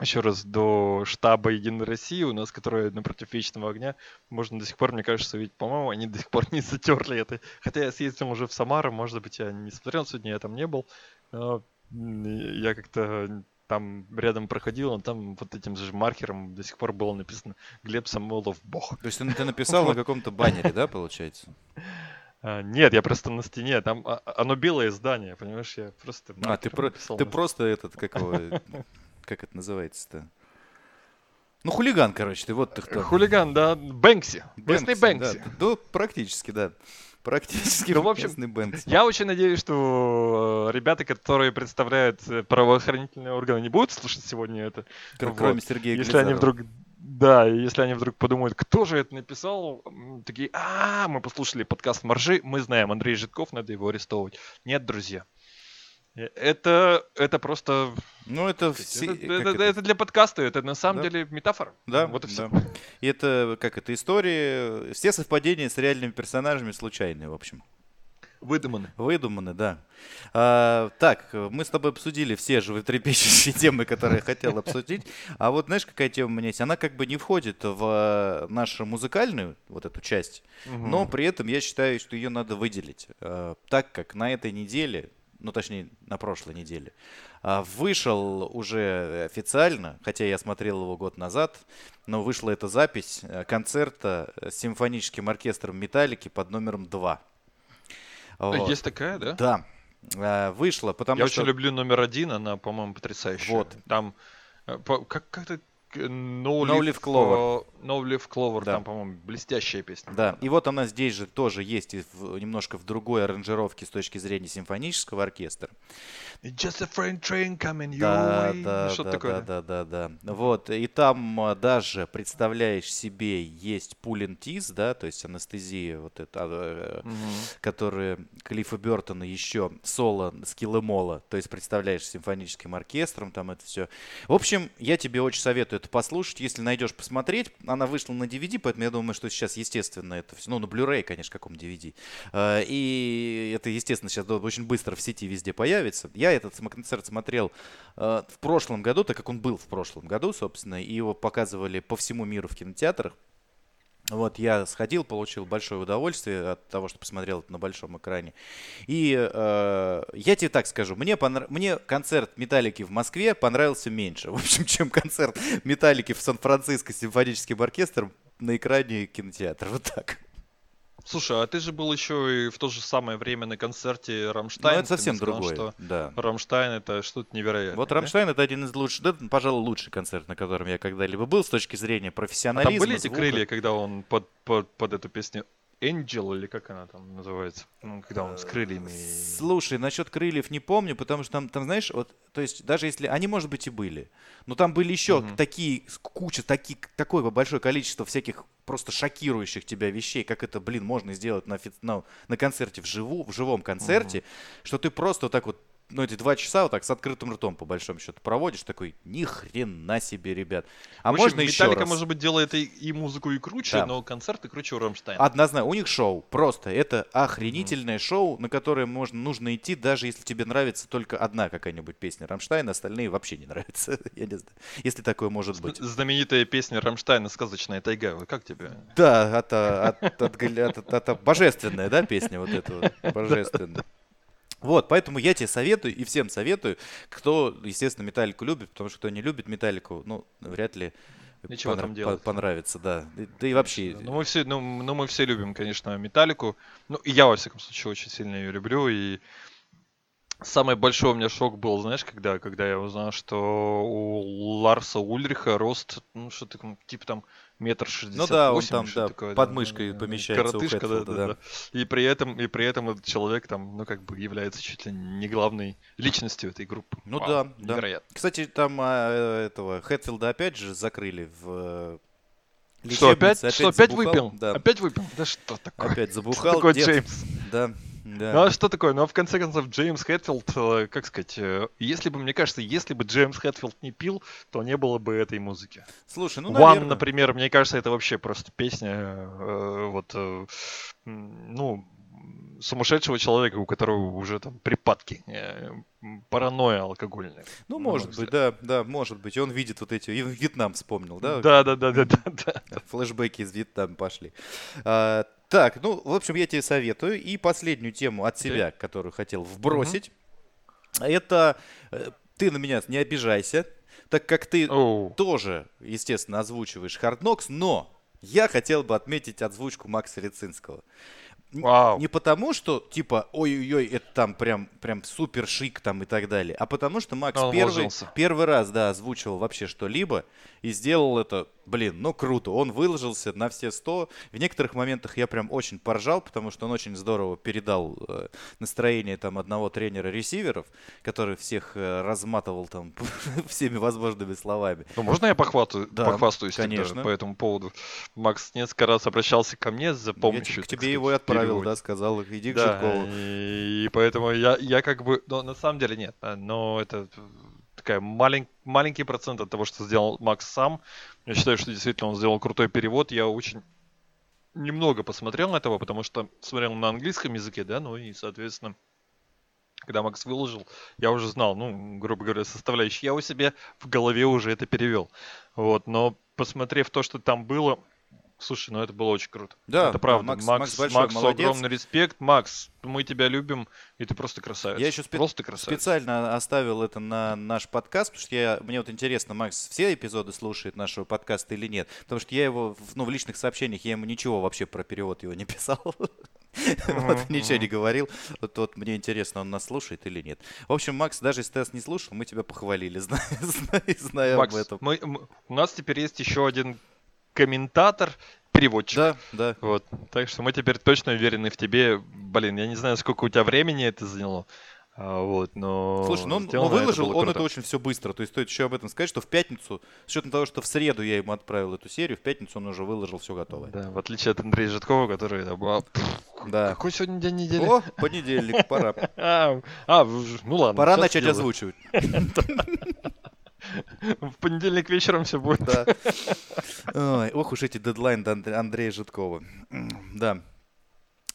еще раз, до штаба Единой России у нас, которая напротив Вечного Огня, можно до сих пор, мне кажется, ведь, по-моему, они до сих пор не затерли это. Хотя я съездил уже в Самару, может быть, я не смотрел сегодня, я там не был. Но я как-то там рядом проходил, он там вот этим же маркером до сих пор было написано «Глеб Самойлов Бог». То есть ты написал на каком-то баннере, да, получается? А, нет, я просто на стене, там а, оно белое здание, понимаешь, я просто... А, ты, про, ты просто этот, как его, как это называется-то? Ну, хулиган, короче, ты вот ты кто. Хулиган, да, Бэнкси, местный Бэнкси. Да, да, практически, да. Практически ну, в общем, Бэнкси. Я очень надеюсь, что ребята, которые представляют э, правоохранительные органы, не будут слушать сегодня это. Кроме вот. Сергея Если они вдруг да, если они вдруг подумают, кто же это написал, такие, а, мы послушали подкаст Маржи, мы знаем, Андрей Житков, надо его арестовывать. Нет, друзья. Э, это, это просто... Ну, это, все, это, это, это, это для подкаста, это на самом да. деле метафора. Да, вот и все. Да. И это, как это, истории, все совпадения с реальными персонажами случайные, в общем. Выдуманы. Выдуманы, да. А, так, мы с тобой обсудили все животрепещущие темы, которые я хотел обсудить. А вот знаешь, какая тема у меня есть? Она как бы не входит в нашу музыкальную вот эту часть, угу. но при этом я считаю, что ее надо выделить. А, так как на этой неделе, ну точнее на прошлой неделе, а, вышел уже официально, хотя я смотрел его год назад, но вышла эта запись э, концерта с симфоническим оркестром «Металлики» под номером 2. Вот. Есть такая, да? Да. Э, вышла, потому Я что... очень люблю номер один, она, по-моему, потрясающая. Вот. Там, э, как, как-то No, no Leaf Clover. No Leaf Clover, да. там, по-моему, блестящая песня. Да, и вот она здесь же тоже есть в, немножко в другой аранжировке с точки зрения симфонического оркестра. Just a friend train coming your да, way. Да, Что да, такое? да, да, да, да. Вот, и там а, даже, представляешь себе, есть пулин тиз, да, то есть анестезия вот эта, угу. которая Клиффа Бертона еще соло с Килэмола, то есть представляешь симфоническим оркестром, там это все. В общем, я тебе очень советую это послушать, если найдешь посмотреть. Она вышла на DVD, поэтому я думаю, что сейчас, естественно, это все, ну, на Blu-ray, конечно, каком DVD. А, и это, естественно, сейчас очень быстро в сети везде появится. Я этот концерт смотрел а, в прошлом году, так как он был в прошлом году, собственно, и его показывали по всему миру в кинотеатрах. Вот, я сходил, получил большое удовольствие от того, что посмотрел это на большом экране. И э, я тебе так скажу, мне, понрав... мне концерт Металлики в Москве понравился меньше, в общем, чем концерт Металлики в Сан-Франциско с симфоническим оркестром на экране кинотеатра. Вот так. Слушай, а ты же был еще и в то же самое время на концерте Рамштайн. Ну, это совсем сказал, другое, что да. Рамштайн это что-то невероятное. Вот Рамштайн да? это один из лучших, да, пожалуй, лучший концерт, на котором я когда-либо был с точки зрения профессионализма. А там были эти крылья, когда он под, под, под эту песню Angel, или как она там называется? Ну, когда он с крыльями. Слушай, насчет крыльев не помню, потому что там, там знаешь, вот, то есть даже если, они, может быть, и были, но там были еще угу. такие, куча, такие, такое большое количество всяких просто шокирующих тебя вещей, как это, блин, можно сделать на, на, на концерте вживую, в живом концерте, угу. что ты просто так вот ну, эти два часа вот так с открытым ртом, по большому счету, проводишь, такой, ни хрена себе, ребят. А общем, можно еще Металлика, раз? может быть, делает и, и музыку, и круче, да. но концерты круче у Рамштайна. Однозначно, у них шоу, просто, это охренительное mm. шоу, на которое можно, нужно идти, даже если тебе нравится только одна какая-нибудь песня Рамштайна, остальные вообще не нравятся, я не знаю, если такое может быть. Знаменитая песня Рамштайна «Сказочная тайга», как тебе? Да, это, от, божественная, да, песня вот эта божественная. Вот, поэтому я тебе советую и всем советую, кто, естественно, Металлику любит, потому что кто не любит Металлику, ну, вряд ли Ничего понра- там делать. по- понравится, да. Да- Да и вообще, Ну мы все, ну, ну, мы все любим, конечно, Металлику. Ну, и я, во всяком случае, очень сильно ее люблю. И самый большой у меня шок был, знаешь, когда, когда я узнал, что у Ларса Ульриха рост, ну, что то типа там метр шестьдесят Ну да, он там, что да, такое, под да, мышкой да, помещается у коротышка, да, Хэтфилда, да, да. да. И при этом, и при этом этот человек там, ну, как бы является чуть ли не главной личностью этой группы. Ну Вау, да, да. Невероятно. Кстати, там а, э, этого Хэтфилда опять же закрыли в э, Что, опять, лечебнице, что, опять забухал. выпил? Да, Опять выпил? Да что такое? опять Что забухал. такое дед. Джеймс? Да, да. Ну а что такое? Ну а в конце концов Джеймс Хэтфилд, э, как сказать, э, если бы, мне кажется, если бы Джеймс Хэтфилд не пил, то не было бы этой музыки. Слушай, ну, One, наверное, например, мне кажется, это вообще просто песня, э, вот, ну, сумасшедшего человека, у которого уже там припадки, паранойя алкогольная. ну, может быть, да, да, может быть. Он видит вот эти, и Вьетнам вспомнил, да? Да, да, да, да, да, да. Флэшбэки из Вьетнама пошли. Так, ну, в общем, я тебе советую. И последнюю тему от себя, которую хотел вбросить, это э, ты на меня не обижайся, так как ты Оу. тоже, естественно, озвучиваешь Hard Knocks, но я хотел бы отметить озвучку Макса Лицинского. Вау. Не потому, что типа, ой-ой-ой, это там прям, прям супер шик там и так далее, а потому что Макс Он первый, вложился. первый раз, да, озвучивал вообще что-либо и сделал это, блин, ну круто. Он выложился на все 100. В некоторых моментах я прям очень поржал, потому что он очень здорово передал э, настроение там одного тренера ресиверов, который всех э, разматывал там всеми возможными словами. Ну, можно я похватаю, Да, похвастаюсь конечно. по этому поводу? Макс несколько раз обращался ко мне за Я помощью. к так тебе его и в отправил, да, сказал, иди к Да, Житкову. и, и поэтому я, я как бы, но на самом деле нет, а, но это э, такая малень, маленький процент от того, что сделал Макс сам. Я считаю, что действительно он сделал крутой перевод. Я очень немного посмотрел этого, потому что смотрел на английском языке, да, ну и, соответственно, когда Макс выложил, я уже знал, ну, грубо говоря, составляющие. Я у себя в голове уже это перевел. Вот, но посмотрев то, что там было, слушай, ну это было очень круто. Да, это да, правда. Макс- Макс, Макс большой Максу молодец. огромный респект. Макс, мы тебя любим, и ты просто красавец. Я еще спе- просто красавец. Специально оставил это на наш подкаст, потому что я, мне вот интересно, Макс все эпизоды слушает нашего подкаста или нет. Потому что я его, ну, в личных сообщениях, я ему ничего вообще про перевод его не писал. Вот, ничего не говорил. Вот вот мне интересно, он нас слушает или нет. В общем, Макс, даже если ты нас не слушал, мы тебя похвалили, зная, зная- зная об Макс, этом. мы- мы- у нас теперь есть еще один комментатор, переводчик. Да, да. Вот. Так что мы теперь точно уверены в тебе. Блин, я не знаю, сколько у тебя времени это заняло. А, вот, но... Слушай, ну он, это выложил было он это очень все быстро. То есть стоит еще об этом сказать, что в пятницу, с учетом того, что в среду я ему отправил эту серию, в пятницу он уже выложил все готовое. Да, в отличие от Андрея Житкова, который... там, а, Да. Какой сегодня день недели? О, понедельник, пора. А, а, ну ладно. Пора начать озвучивать. В понедельник вечером все будет. Да. Ой, ох уж эти дедлайны Андрея Житкова. Да.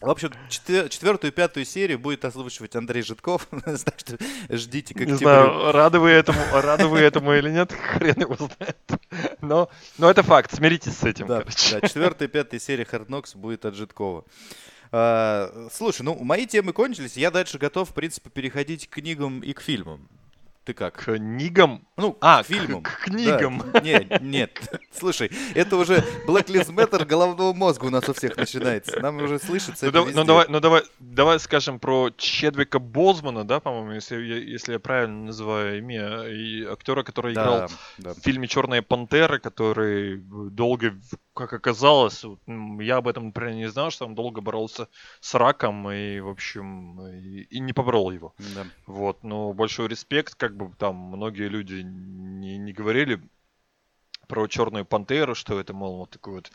В общем, четвер- четвертую и пятую серию будет озвучивать Андрей Житков. Так что ждите к Не знаю, рады вы этому, рады вы этому или нет, хрен его знает. Но, но это факт, смиритесь с этим, Да, короче. да, четвертая и пятая серия Hard Knocks будет от Житкова. А, слушай, ну мои темы кончились, я дальше готов, в принципе, переходить к книгам и к фильмам. Ты как? К нигам. Ну, А, к фильмам. к- к книгам. Да. Нет, нет. Слушай, это уже Black Lives Matter головного мозга у нас у всех начинается. Нам уже слышится Ну, это дав- ну, давай, ну давай, давай скажем про Чедвика Бозмана, да, по-моему, если если я правильно называю имя, и актера, который играл Да, да. в фильме Черная пантера, который долго, как оказалось, я об этом, например, не знал, что он долго боролся с раком и, в общем, и, и не поборол его. Да. Вот, но большой респект, как бы там многие люди не, не говорили про Черную пантеру, что это, мол, вот такой вот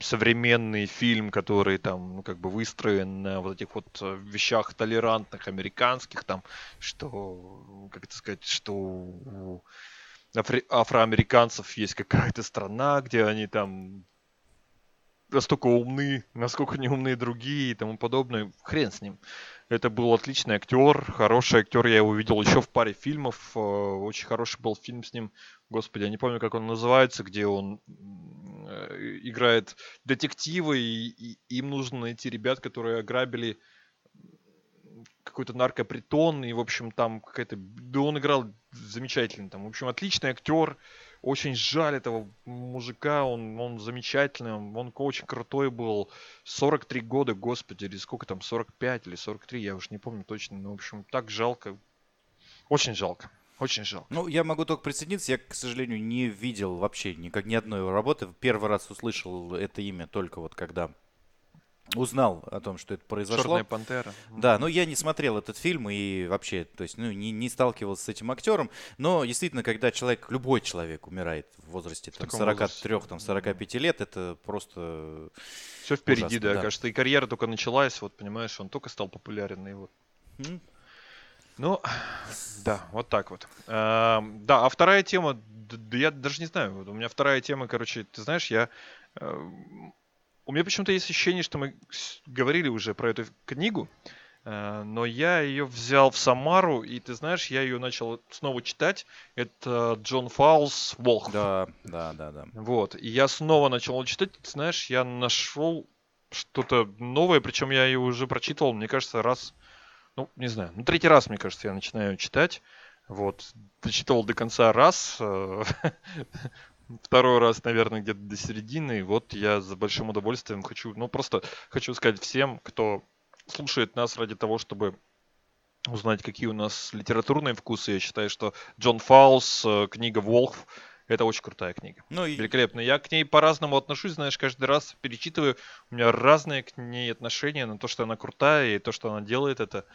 современный фильм, который там, ну, как бы выстроен на вот этих вот э, вещах толерантных, американских, там, что, как это сказать, что афроамериканцев есть какая-то страна, где они там настолько умны, насколько не умны другие и тому подобное. Хрен с ним. Это был отличный актер, хороший актер. Я его видел еще в паре фильмов. Э, Очень хороший был фильм с ним. Господи, я не помню, как он называется, где он э, играет детектива, и, и им нужно найти ребят, которые ограбили какой-то наркопритон, и, в общем, там какая-то... Да он играл замечательно, там, в общем, отличный актер, очень жаль этого мужика, он, он замечательный, он очень крутой был, 43 года, господи, или сколько там, 45 или 43, я уж не помню точно, но, в общем, так жалко, очень жалко. Очень жалко. Ну, я могу только присоединиться. Я, к сожалению, не видел вообще никак ни одной его работы. Первый раз услышал это имя только вот когда узнал о том, что это произошло. Черная пантера. Да, но я не смотрел этот фильм и вообще, то есть, ну, не, не сталкивался с этим актером. Но действительно, когда человек, любой человек умирает в возрасте там, 43, там, 45 лет, это просто Все впереди, ужасно, да, да, кажется. И карьера только началась, вот, понимаешь, он только стал популярен. И вот. Mm. Ну, да, вот так вот. А, да, а вторая тема, да, я даже не знаю, у меня вторая тема, короче, ты знаешь, я э, у меня почему-то есть ощущение, что мы говорили уже про эту книгу, э, но я ее взял в Самару, и ты знаешь, я ее начал снова читать. Это Джон Фаулс «Волк». Да, да, да, да. Вот, и я снова начал читать, ты знаешь, я нашел что-то новое, причем я ее уже прочитывал, мне кажется, раз, ну, не знаю, ну, третий раз, мне кажется, я начинаю читать. Вот, дочитывал до конца раз, э, второй раз, наверное, где-то до середины. И вот я с большим удовольствием хочу, ну просто хочу сказать всем, кто слушает нас ради того, чтобы узнать, какие у нас литературные вкусы. Я считаю, что Джон Фаус, э, книга «Волхв», это очень крутая книга. Ну, и... Великолепно. Я к ней по-разному отношусь, знаешь, каждый раз перечитываю. У меня разные к ней отношения на то, что она крутая, и то, что она делает, это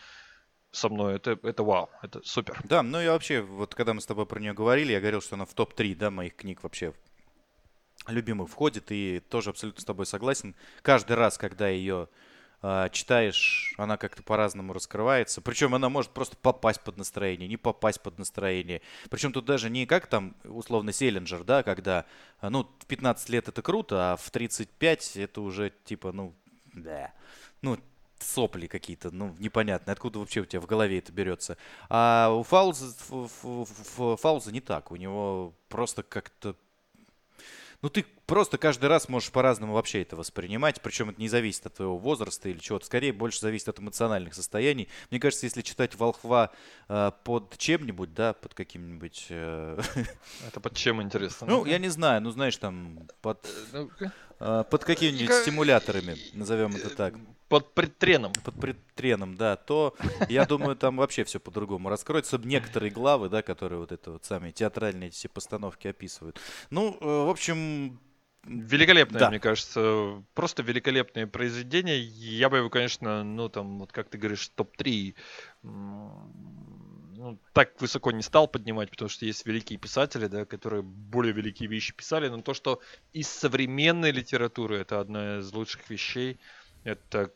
со мной, это, это вау, это супер. Да, ну и вообще, вот когда мы с тобой про нее говорили, я говорил, что она в топ-3, да, моих книг вообще любимых входит, и тоже абсолютно с тобой согласен. Каждый раз, когда ее э, читаешь, она как-то по-разному раскрывается. Причем она может просто попасть под настроение, не попасть под настроение. Причем тут даже не как там, условно, Селлинджер, да, когда, ну, в 15 лет это круто, а в 35 это уже типа, ну, да. Ну, сопли какие-то, ну, непонятные, откуда вообще у тебя в голове это берется. А у Фауза, Фауза не так, у него просто как-то ну, ты просто каждый раз можешь по-разному вообще это воспринимать, причем это не зависит от твоего возраста или чего-то, скорее больше зависит от эмоциональных состояний. Мне кажется, если читать «Волхва» э, под чем-нибудь, да, под каким-нибудь... Э... Это под чем, интересно? Ну, я не знаю, ну, знаешь, там, под, э, э под какими-нибудь стимуляторами, назовем это так под предтреном. Под предтреном, да, то я думаю, там вообще все по-другому раскроется. Некоторые главы, да, которые вот это вот сами театральные все постановки описывают. Ну, э, в общем, Великолепное, да. мне кажется, просто великолепное произведение. Я бы его, конечно, ну там, вот как ты говоришь, топ-3 ну, так высоко не стал поднимать, потому что есть великие писатели, да, которые более великие вещи писали, но то, что из современной литературы это одна из лучших вещей, это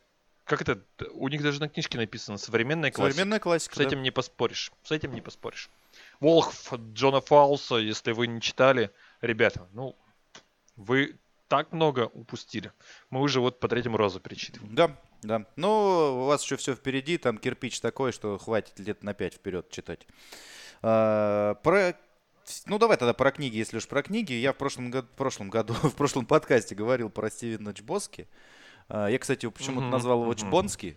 как это? У них даже на книжке написано современная классика. Современная классика. С этим да. не поспоришь. С этим не поспоришь. Волхв Джона Фауса, если вы не читали, ребята, ну, вы так много упустили. Мы уже вот по третьему разу перечитываем. Да, да. Ну, у вас еще все впереди, там кирпич такой, что хватит лет на пять вперед читать. А, про ну, давай тогда про книги, если уж про книги. Я в прошлом, году, в прошлом году, в прошлом подкасте говорил про Стивена Чбоски. А, я, кстати, почему-то назвал его Чбонский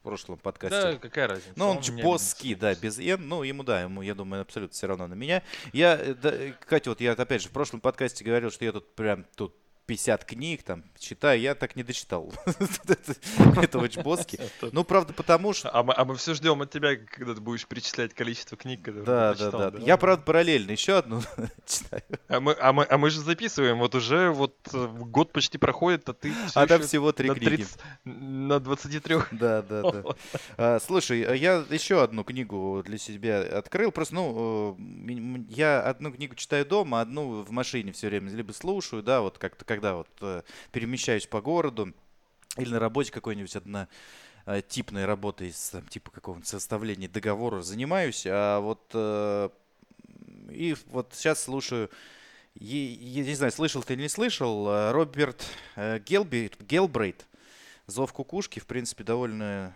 в прошлом подкасте. Да, какая разница? Ну, он, он Чбоски, да, без «н». Ну, ему, да, ему, я думаю, абсолютно все равно на меня. Я, э, да, Катя, вот я, опять же, в прошлом подкасте говорил, что я тут прям тут 50 книг, там, читаю, я так не дочитал этого Чбоски. Ну, правда, потому что... А мы, а мы все ждем от тебя, когда ты будешь перечислять количество книг, которые да, ты да, да, Я, правда, параллельно еще одну читаю. А мы, а, мы, а мы же записываем, вот уже вот э, год почти проходит, а ты А там всего три книги. На 23. Да, да, да. А, слушай, а я еще одну книгу для себя открыл. Просто, ну, э, я одну книгу читаю дома, одну в машине все время либо слушаю, да, вот как-то, как когда вот э, перемещаюсь по городу или на работе какой-нибудь одна э, типной работой там, типа какого-нибудь составления договора занимаюсь, а вот э, и вот сейчас слушаю, я, не знаю, слышал ты или не слышал, Роберт Гелби, Гелбрейт, «Зов кукушки», в принципе, довольно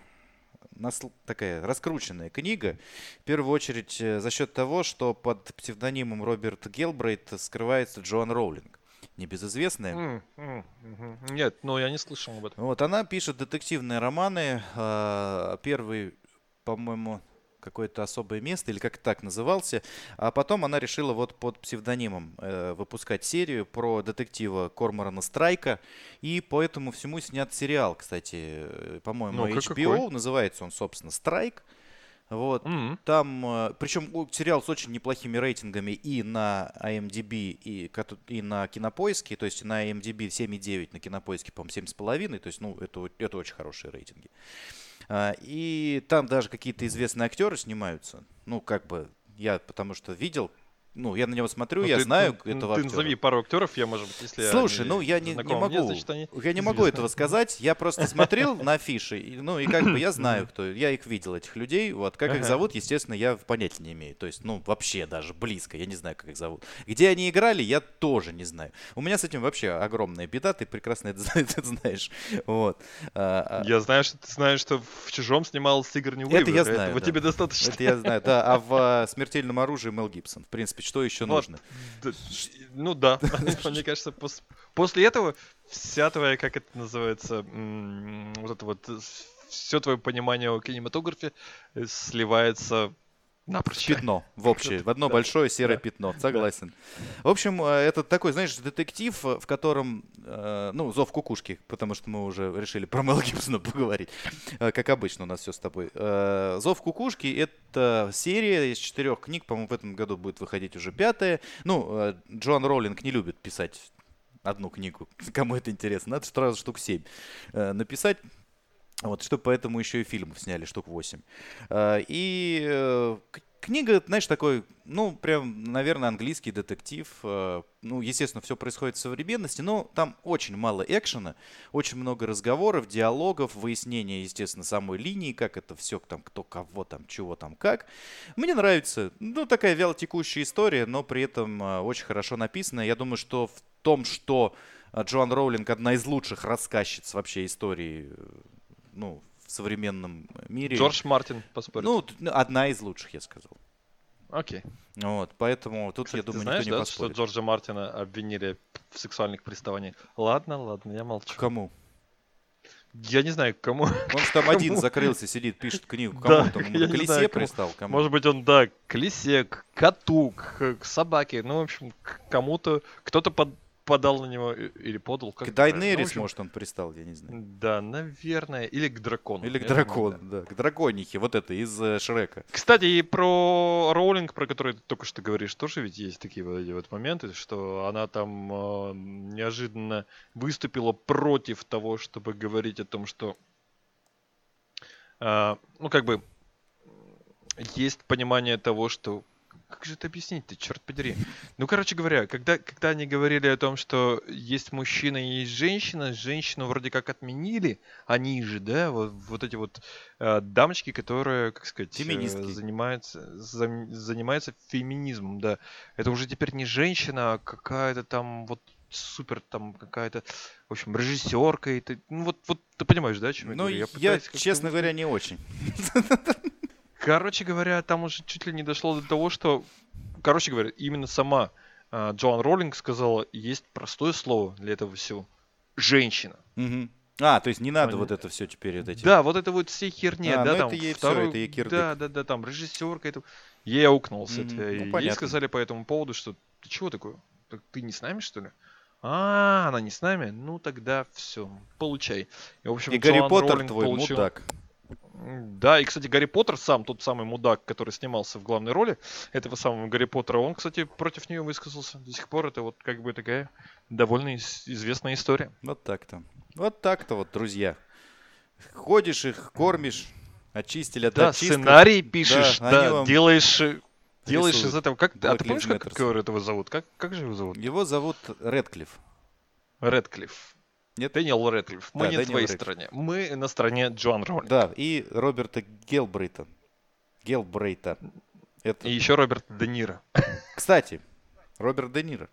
такая раскрученная книга. В первую очередь за счет того, что под псевдонимом Роберт Гелбрейт скрывается Джоан Роулинг небезызвестная. Mm, mm, mm. Нет, но я не слышал об этом. Вот, она пишет детективные романы. А, первый по-моему, какое-то особое место, или как так назывался. А потом она решила вот под псевдонимом э, выпускать серию про детектива Корморана Страйка. И по этому всему снят сериал, кстати, э, по-моему, Ну-ка, HBO. какой? Называется он, собственно, Страйк. Вот. М. Там, э, причем сериал с очень неплохими рейтингами и на IMDb, и, кото- и на Кинопоиске, то есть на IMDb 7,9, на Кинопоиске, по-моему, 7,5, то есть, ну, это, это очень хорошие рейтинги. А, И там даже какие-то известные актеры снимаются, ну, как бы, я потому что видел, ну, я на него смотрю, Ну, я ты- знаю ты, этого Ты актера. назови пару актеров, я, может быть, если Слушай, ну я не, не знакомы мне, могу, значит, они я не могу этого сказать. Я просто смотрел на афиши, ну и как бы я знаю, кто, я их видел этих людей. Вот как их зовут, естественно, я понятия не имею. То есть, ну вообще даже близко, я не знаю, как их зовут. Где они играли, я тоже не знаю. У меня с этим вообще огромная беда, ты прекрасно это зна- это знаешь. Вот. А, а, Я знаю, что ты знаешь, что в «Чужом» снимался Сигарни Это Уивер. я знаю, Этого да. тебе достаточно. Это я знаю, да. А в смертельном оружии Мел Гибсон. В принципе, что еще Вот. нужно? Ну да, мне кажется, пос- после этого вся твоя, как это называется, вот это вот, все твое понимание о кинематографе э, сливается напрочь. Пятно в общее, в одно большое серое пятно, согласен. В общем, э, это такой, знаешь, детектив, э, в котором, э, ну, зов кукушки, потому что мы уже решили про Мела Гибсона поговорить, как обычно у нас все с тобой. Зов кукушки — это серия из четырех книг, по-моему, в этом году будет выходить уже пятая. Ну, Джоан Роллинг не любит писать одну книгу, кому это интересно, надо сразу штук семь написать. Вот, что поэтому еще и фильмов сняли, штук 8. И э, книга, знаешь, такой, ну, прям, наверное, английский детектив. Э, Ну, естественно, все происходит в современности, но там очень мало экшена, очень много разговоров, диалогов, выяснения, естественно, самой линии, как это все, там, кто кого там, чего там, как. Мне нравится, ну, такая вялотекущая история, но при этом э, очень хорошо написанная. Я думаю, что в том, что Джоан Роулинг одна из лучших рассказчиц вообще истории, э, ну, в современном мире. Джордж Мартин поспорит. Ну, ну, одна из лучших, я сказал. Окей. Вот, поэтому тут, Кстати, я думаю, ты знаешь, никто не да, что поспорит. Джорджа Мартина обвинили в сексуальных приставаниях? Ладно, ладно, я молчу. Кому? Я не знаю, к кому. Он же там один Кому? закрылся, сидит, пишет книгу. Кому Да, там? я не колесе знаю, пристал? Кому? Может быть, он, да, к лисе, к коту, к, к собаке. Ну, в общем, к кому-то. Кто-то под- подал на него или подал. Как К правильно? Ну, Дайнерис, общем, может, он пристал, я не знаю. Да, наверное. Или к дракону. Или к дракону, да. да. К драконихе, вот это, из э, Шрека. Кстати, и про Роулинг, про который ты только что говоришь, тоже ведь есть такие вот эти вот моменты, что она там э, неожиданно выступила против того, чтобы говорить о том, что, э, ну, как бы, есть понимание того, что как же это объяснить-то, черт подери? Ну, короче говоря, когда, когда они говорили о том, что есть мужчина и есть женщина, женщину вроде как отменили, они же, да, вот, вот эти вот э, дамочки, которые, как сказать, э, Феминистки. занимаются, зам- занимаются феминизмом, да. Это уже теперь не женщина, а какая-то там вот супер там какая-то, в общем, режиссерка. И ты, ну вот, вот ты понимаешь, да, о чем я Ну, говорю? я, пытаюсь как-то честно говоря, не очень. Короче говоря, там уже чуть ли не дошло до того, что, короче говоря, именно сама а, Джоан Роллинг сказала, есть простое слово для этого всего. Женщина. Мгм. А, то есть не надо Понятно. вот это все теперь вот эти. Да, вот это вот все херни, А, да, ну там это ей второй- это ей кирдык. Да, да, да, там режиссерка, это... Ей аукнулся. Мгм, это, ну, ей понятно. сказали по этому поводу, что ты чего такое? Так ты не с нами, что ли? А, она не с нами? Ну тогда все, получай. И, в общем, И Гарри Поттер Роулинг твой получила- мудак. Да, и, кстати, Гарри Поттер сам, тот самый мудак, который снимался в главной роли этого самого Гарри Поттера, он, кстати, против нее высказался. До сих пор это вот как бы такая довольно известная история. Вот так-то. Вот так-то вот, друзья. Ходишь их, кормишь, очистили от Да, очистков. сценарий пишешь, Да, да, делаешь, э, делаешь из этого. Как, а ты помнишь, как Matters. этого зовут? Как, как же его зовут? Его зовут Редклифф. Редклифф. Нет? Дэниел Редклифф. Мы Да, не на Дэниел твоей Рэдклифф. стороне. Мы на стороне Джоан Роулинг. Да, и Роберта Гелбрейта. Гелбрейта. Это... И еще Роберт Де Ниро. Кстати, Роберт Де Ниро.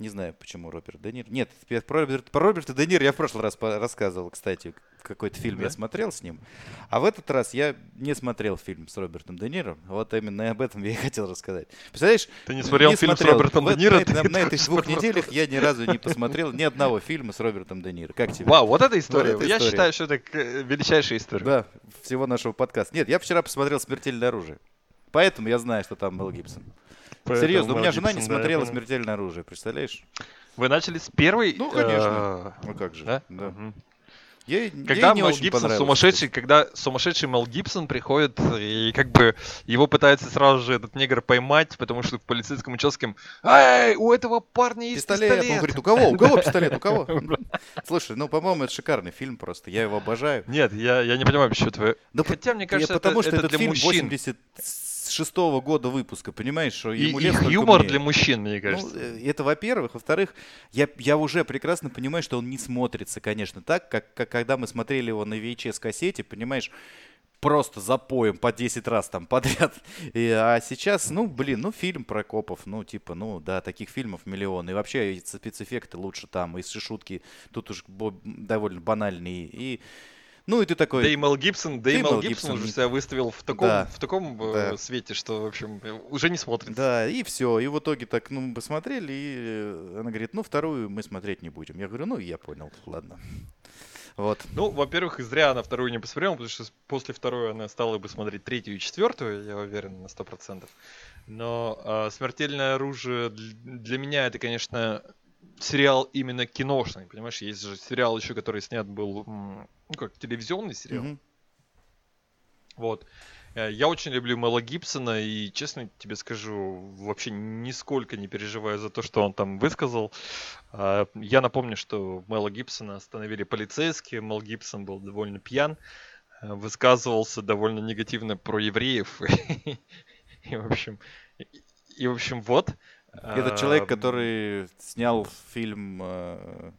Не знаю, почему Роберт Де Ниро. Нет, про, Роберт, про Роберта Де Ниро я в прошлый раз рассказывал, кстати. какой-то фильм Да? я смотрел с ним. А в этот раз я не смотрел фильм с Робертом Де Ниро. Вот именно об этом я и хотел рассказать. Представляешь? Ты не смотрел фильм с смотрел. Робертом Вот Де Ниро, На, на- не на этих двух смотреть. неделях я ни разу не посмотрел ни одного фильма с Робертом Де Ниро. Как тебе? Вау, вот эта история. это Я история. считаю, что это э, величайшая история. Да, всего нашего подкаста. Нет, я вчера посмотрел «Смертельное оружие». Поэтому я знаю, что там Мел Гибсон. Поэтому Серьезно, у меня жена не да, смотрела. «Смертельное оружие», представляешь? Вы начали с первой? Ну, конечно. э, Ну как же. Да? Да. Мгм. Ей, ей Когда не Мел Гибсон сумасшедший, когда сумасшедший Мел Гибсон приходит и как бы его пытается сразу же этот негр поймать, потому что в полицейском участке Эй, у этого парня есть Пистолет. пистолет. Он говорит, у кого? У кого пистолет? У кого? Слушай, ну, по-моему, это шикарный фильм просто. Я его обожаю. Нет, я, я не понимаю, твое. Да Хотя, мне Я- кажется, потому это, что это этот для фильм мужчин. 86 года выпуска, понимаешь, что ему и лет столько юмор мне. для мужчин, мне Ну, кажется. э, это во-первых. Во-вторых, я, я уже прекрасно понимаю, что он не смотрится, конечно, так, как, как когда мы смотрели его на VHS-кассете, понимаешь, просто запоем по 10 раз там подряд. И, а сейчас, ну, блин, ну, фильм про копов, ну, типа, ну, да, таких фильмов миллион. И вообще и спецэффекты лучше там, и шутки тут уж довольно банальные. И, ну, и ты такой... Да и Мел Гибсон, да и Мел Гибсон уже себя выставил в таком, Да, в таком э, да. свете, что, в общем, э, уже не смотрится. Да, и все. И в итоге так, ну, мы посмотрели, и э, она говорит, ну, вторую мы смотреть не будем. Я говорю, ну, я понял, ладно. Вот. Ну, во-первых, зря она вторую не посмотрела, потому что после второй она стала бы смотреть третью и четвертую, я уверен, на сто процентов. Но а, «Смертельное оружие» дл- для меня это, конечно, сериал именно киношный, понимаешь? Есть же сериал еще, который снят был, ну, как телевизионный сериал. Мгм. Вот. Э, Я очень люблю Мэла Гибсона и, честно тебе скажу, вообще нисколько не переживаю за то, что он там высказал. А, Я напомню, что Мэла Гибсона остановили полицейские, Мел Гибсон был довольно пьян, э, высказывался довольно негативно про евреев. И, в общем, и, в общем, вот. Это человек, А, который снял фильм, э,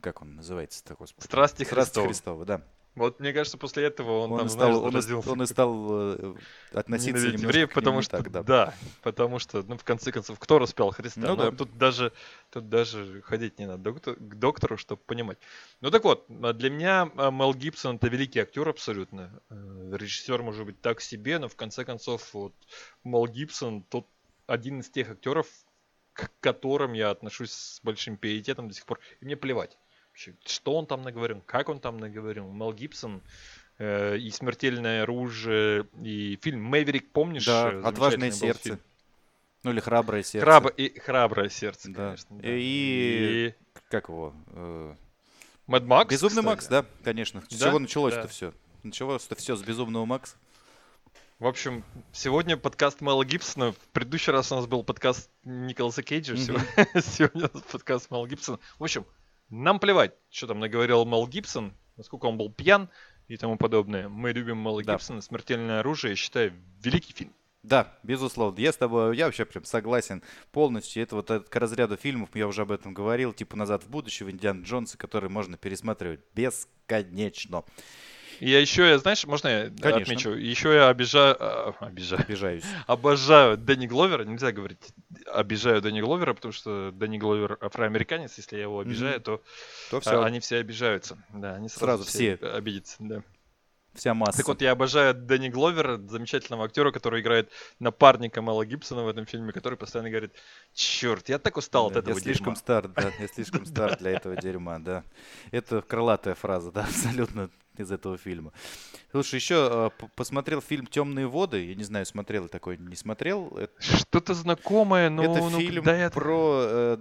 как он называется-то, господи? Страсти Страсти Христовы. Христовы, да. Вот мне кажется, после этого он, Он, там, и знаешь, стал, он, он и стал э, относиться немножко евреев, к нему потому что так, да. да. потому что, ну, в конце концов, кто распял Христа? Ну Ну, да. тут даже тут даже ходить не надо доктор- к доктору, чтобы понимать. Ну так вот, а для меня а, Мел Гибсон это великий актер абсолютно. Э, Режиссер может быть так себе, но в конце концов вот Мел Гибсон тот один из тех актеров, к которым я отношусь с большим пиететом до сих пор. И мне плевать. вообще, Что он там наговорил, как он там наговорил. Мел Гибсон э, и «Смертельное оружие», и фильм «Мэверик», помнишь? Да, э, «Отважное сердце». фильм? Ну или храброе сердце. Храб- и «Храброе сердце», Да. конечно. да. И- Как его? Э, «Мэд Макс», Безумный кстати. Макс, да, конечно. С Да? чего началось-то Да. все? Началось-то все с Безумного Макса. В общем, сегодня подкаст Мэла Гибсона. В предыдущий раз у нас был подкаст Николаса Кейджа. Мгм. Сегодня, у нас подкаст Мэла Гибсона. В общем, нам плевать, что там наговорил Мел Гибсон, насколько он был пьян и тому подобное. Мы любим Мэла Да. Гибсона. «Смертельное оружие», я считаю, великий фильм. Да, безусловно. Я с тобой, я вообще прям согласен полностью. Это вот к разряду фильмов, я уже об этом говорил, типа «Назад в будущее», Индиана Джонса, который можно пересматривать бесконечно. И я еще, я, знаешь, можно я Конечно. отмечу? Еще я обижаю, а, обижаю, Обижаюсь. обожаю Дэнни Гловера. Нельзя говорить обижаю Дэнни Гловера, потому что Дэнни Гловер афроамериканец. Если я его обижаю, Мгм. то То а, все, они все обижаются. Да, они Сразу сразу, все обидятся. Да. вся масса. Так вот, я обожаю Дэнни Гловера, замечательного актера, который играет напарника Мэла Гибсона в этом фильме, который постоянно говорит, черт, я так устал Да, от этого я слишком дерьма». стар, да, я слишком стар для этого дерьма, да. Это крылатая фраза, да, абсолютно из этого фильма. Слушай, еще посмотрел фильм «Темные воды». Я не знаю, смотрел такой, не смотрел. Что-то знакомое, но это ну, фильм да, про э,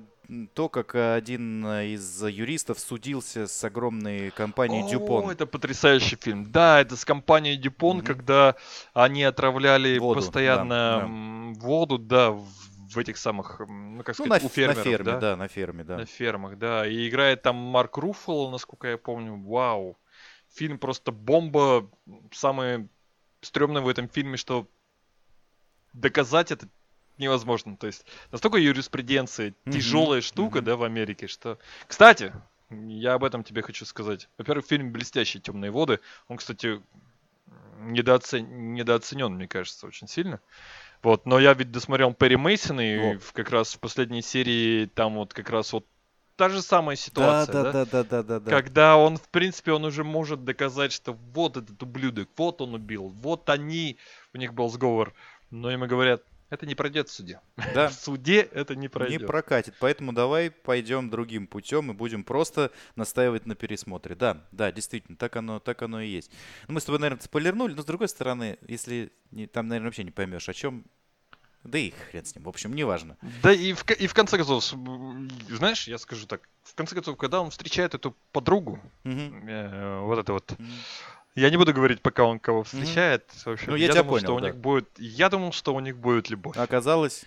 то, как один из юристов судился с огромной компанией О, Дюпон. это потрясающий фильм. Да, это с компанией Дюпон, Мгм. когда они отравляли Воду, постоянно да, да. воду, да, в, этих самых, ну как Ну, на, сказать, у ф- на фермеров, ферме, да? да? на ферме, да. На фермах, да. И играет там Марк Руффало, насколько я помню. Вау. Фильм просто бомба. Самое стрёмное в этом фильме, что доказать это невозможно. То есть настолько юриспруденция Мгм, тяжелая штука, мгм. да, в Америке, что... Кстати, я об этом тебе хочу сказать. Во-первых, фильм блестящий «Темные воды». Он, кстати, недооцен... недооценен, мне кажется, очень сильно. Вот, но я ведь досмотрел Перри Мейсон, и как раз в последней серии там вот как раз вот та же самая ситуация, да, да? да, да, да, да, да. Когда он, в принципе, он уже может доказать, что вот этот ублюдок, вот он убил, вот они, у них был сговор. Но ему говорят, это не пройдет в суде. Да. В суде это не Не пройдет. прокатит, поэтому давай пойдем другим путем и будем просто настаивать на пересмотре. Да, да, действительно, так оно, так оно и есть. Ну, мы с тобой, наверное, спойлернули, но с другой стороны, если не- там, наверное, вообще не поймешь, о чем, да и хрен с ним. В общем, неважно. Да и в, и в конце концов, знаешь, я скажу так, в конце концов, когда он встречает эту подругу, Мгм. э, вот это вот, Мгм. я не буду говорить, пока он кого встречает. В общем, Ну, я тебя думал, что понял, у да. них будет, я думал, что у них будет любовь. Оказалось,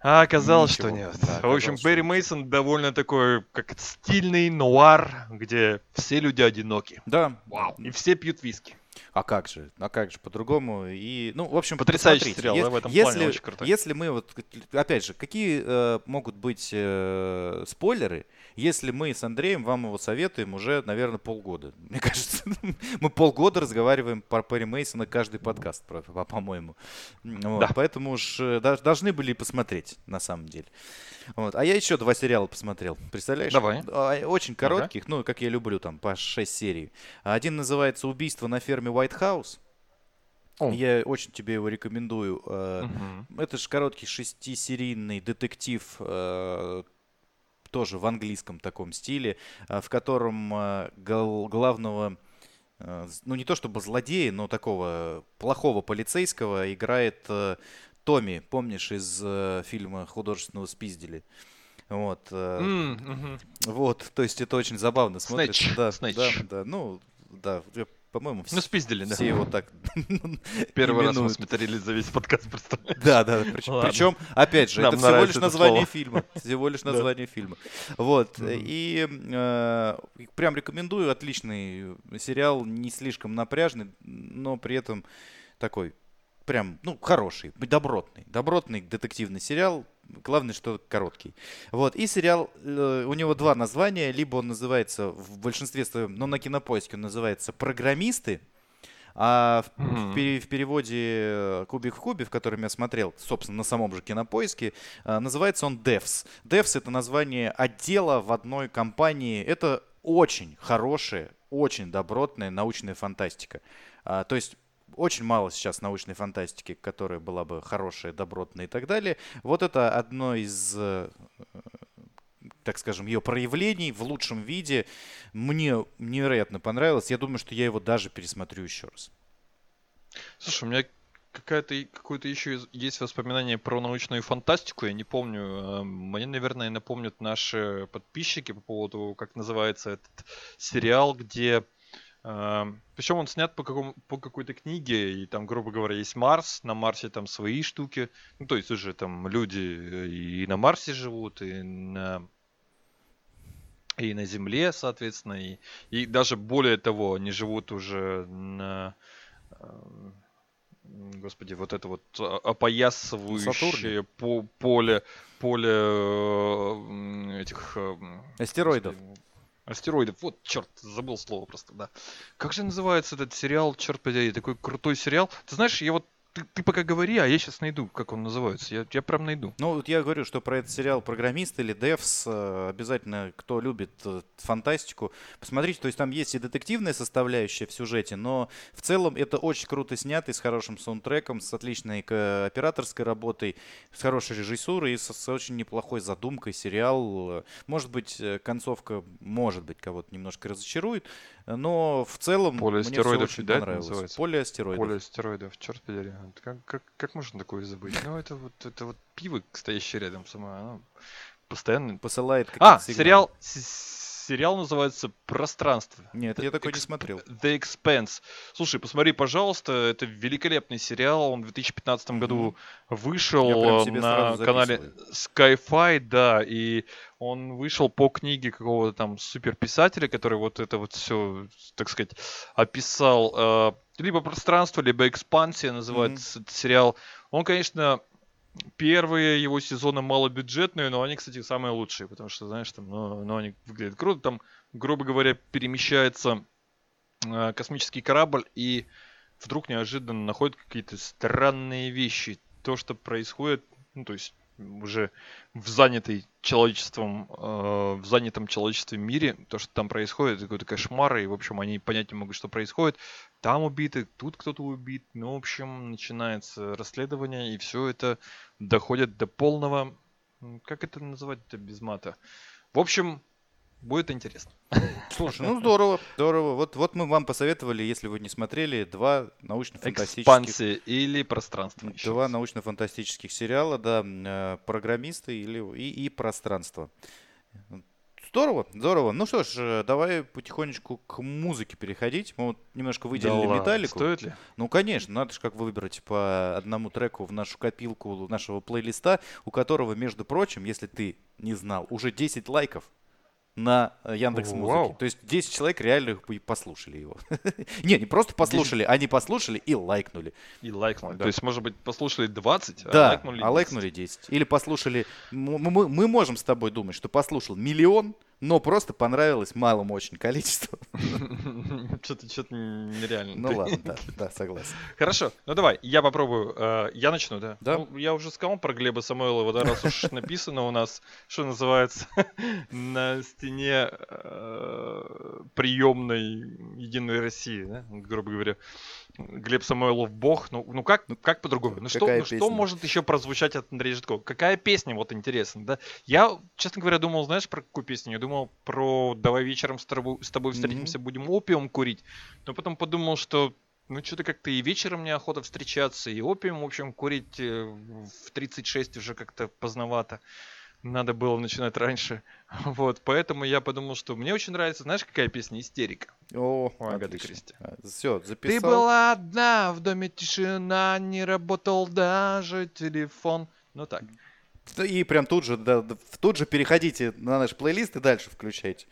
А оказалось, что Ничего. нет. Да, в общем, оказалось, что Берри. Мейсон довольно такой, как стильный нуар, где все люди одиноки. да. Вау. И все пьют виски. А как же? А как же по-другому? И, ну, в общем, Потрясающий посмотрите. сериал, Ес- да, в этом если, плане очень крутой. Если мы вот, опять же, какие э, могут быть э, спойлеры, если мы с Андреем вам его советуем уже, наверное, полгода. Мне кажется, мы полгода разговариваем про Перри Мейсона каждый подкаст, по-моему. Вот, Да. Поэтому уж э, должны были посмотреть, на самом деле. Вот. А я еще два сериала посмотрел. Представляешь? Давай. А, Очень коротких, ну, как я люблю, там, по 6 серий. Один называется «Убийство на ферме White House». О. Я очень тебе его рекомендую. Мгм. Это же короткий шестисерийный детектив, э, тоже в английском таком стиле, э, в котором э, главного, э, ну не то чтобы злодея, но такого плохого полицейского играет э, Томми, помнишь, из э, фильма художественного «Спиздили». Вот, э, М, мгм. вот, то есть это очень забавно смотрится. Снэч, Да, Снэч. да, да, ну, да, по-моему, Ну, вс- спиздили, да. все его так Первый раз мы смотрели за весь подкаст, представляешь? Да, да, причем, опять же, Нам это всего лишь это название слово. фильма. Всего лишь название фильма. Вот. И э, прям рекомендую. Отличный сериал, не слишком напряжный, но при этом такой прям, ну, хороший, добротный. Добротный детективный сериал. Главное, что короткий. Вот. И сериал, э, у него два названия. Либо он называется в большинстве своем, но на кинопоиске он называется «Программисты», а в, в Мгм. пере- в переводе э, «Кубик в кубе», в котором я смотрел, собственно, на самом же кинопоиске, э, называется он DEVS. DEVS — это название отдела в одной компании. Это очень хорошая, очень добротная научная фантастика. А, То есть очень мало сейчас научной фантастики, которая была бы хорошая, добротная и так далее. Вот это одно из, э, так скажем, ее проявлений в лучшем виде. Мне невероятно понравилось. Я думаю, что я его даже пересмотрю еще раз. Слушай, у меня какая-то, какое-то еще есть воспоминание про научную фантастику, я не помню. э, Мне, наверное, напомнят наши подписчики по поводу, как называется этот сериал, где... Причем он снят по, какому, по какой-то книге, и там, грубо говоря, есть Марс, на Марсе там свои штуки. Ну, то есть уже там люди э, и на Марсе живут, и на и на Земле, соответственно, и, и даже более того, они живут уже на, господи, вот это вот а, опоясывающее по- поле, поле э, этих э, Астероидов. господи, Астероидов. Вот, черт, забыл слово просто, да. Как же называется этот сериал, черт подери, такой крутой сериал. Ты знаешь, я вот ты, ты пока говори, а я сейчас найду, как он называется. Я, я прям найду. Ну, вот я говорю, что про этот сериал «Программист» или «Девс» э, обязательно, кто любит э, фантастику, посмотрите. То есть там есть и детективная составляющая в сюжете, но в целом это очень круто снято, и с хорошим саундтреком, с отличной операторской работой, с хорошей режиссурой и с, с очень неплохой задумкой сериал. Может быть, э, концовка, может быть, кого-то немножко разочарует, но в целом «Поле мне астероидов» очень да, понравилось. называется? «Поле астероидов». Поле астероидов, черт подери. Как, как, как можно такое забыть? Ну, это вот, это вот пиво, стоящее рядом со мной, оно постоянно... Посылает какие-то А, сигналы. сериал, с- сериал называется «Пространство». Нет, The я такой не Exp- смотрел. The Expanse. Слушай, посмотри, пожалуйста, это великолепный сериал. Он в 2015 году вышел э, на канале Sky-Fi, да, и он вышел по книге какого-то там суперписателя, который вот это вот все, так сказать, описал. Либо пространство, либо экспансия называется этот сериал. Он, конечно, первые его сезоны малобюджетные, но они, кстати, самые лучшие, потому что, знаешь, там, ну, ну, они выглядят круто. Там, грубо говоря, перемещается э, космический корабль и вдруг неожиданно находит какие-то странные вещи. То, что происходит, ну, то есть уже в занятой человечеством, э, в занятом человечеством мире, то, что там происходит, какой-то кошмар, и, в общем, они понять не могут, что происходит. Там убиты, тут кто-то убит, ну, в общем, начинается расследование, и все это доходит до полного, как это называть-то без мата? В общем, Будет интересно. Слушай, ну здорово, здорово. Вот, вот мы вам посоветовали, если вы не смотрели, два научно-фантастических... Экспансия или пространство. Два научно-фантастических сериала, да, э, программисты или, и, и пространство. Здорово, здорово. Ну что ж, э, давай потихонечку к музыке переходить. Мы вот немножко выделили да металлику. Стоит ли? Ну, конечно, надо же как выбрать по одному треку в нашу копилку нашего плейлиста, у которого, между прочим, если ты не знал, уже 10 лайков на э, Яндекс Музыке. То есть 10 человек реально послушали его. не, не просто послушали, они послушали и лайкнули. И лайкнули. То есть, может быть, послушали 20, а лайкнули 10. а лайкнули 10. Или послушали... Мы можем с тобой думать, что послушал миллион, но просто понравилось малому очень количеству. Что-то что нереально. Ну ладно, да, да, согласен. Хорошо, ну давай, я попробую. Э, я начну, да? Да. Ну, я уже сказал про Глеба Самойлова, да, раз уж написано у нас, что называется, на стене э, приемной Единой России, грубо говоря. Глеб Самойлов бог. Ну, ну как, ну, как по-другому? Ну, что, ну что может еще прозвучать от Андрея Житкова? Какая песня, вот интересно, да? Я, честно говоря, думал, знаешь, про какую песню? Я думал про «Давай вечером с тобой, с тобой встретимся, mm-hmm. будем опиум курить». Но потом подумал, что ну, что-то как-то и вечером неохота встречаться, и опиум, в общем, курить э, в 36 уже как-то поздновато надо было начинать раньше. Вот, поэтому я подумал, что мне очень нравится, знаешь, какая песня «Истерика». О, Агаты Кристи. А, Все, записал. Ты была одна, в доме тишина, не работал даже телефон. Ну так. И прям тут же, да, тут же переходите на наш плейлист и дальше включайте.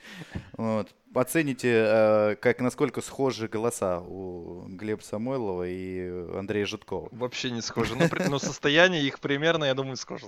Вот. Оцените, э, как, насколько схожи голоса у Глеба Самойлова и Андрея Житкова. Вообще не схожи. Но, ну, но состояние их примерно, я думаю, схоже.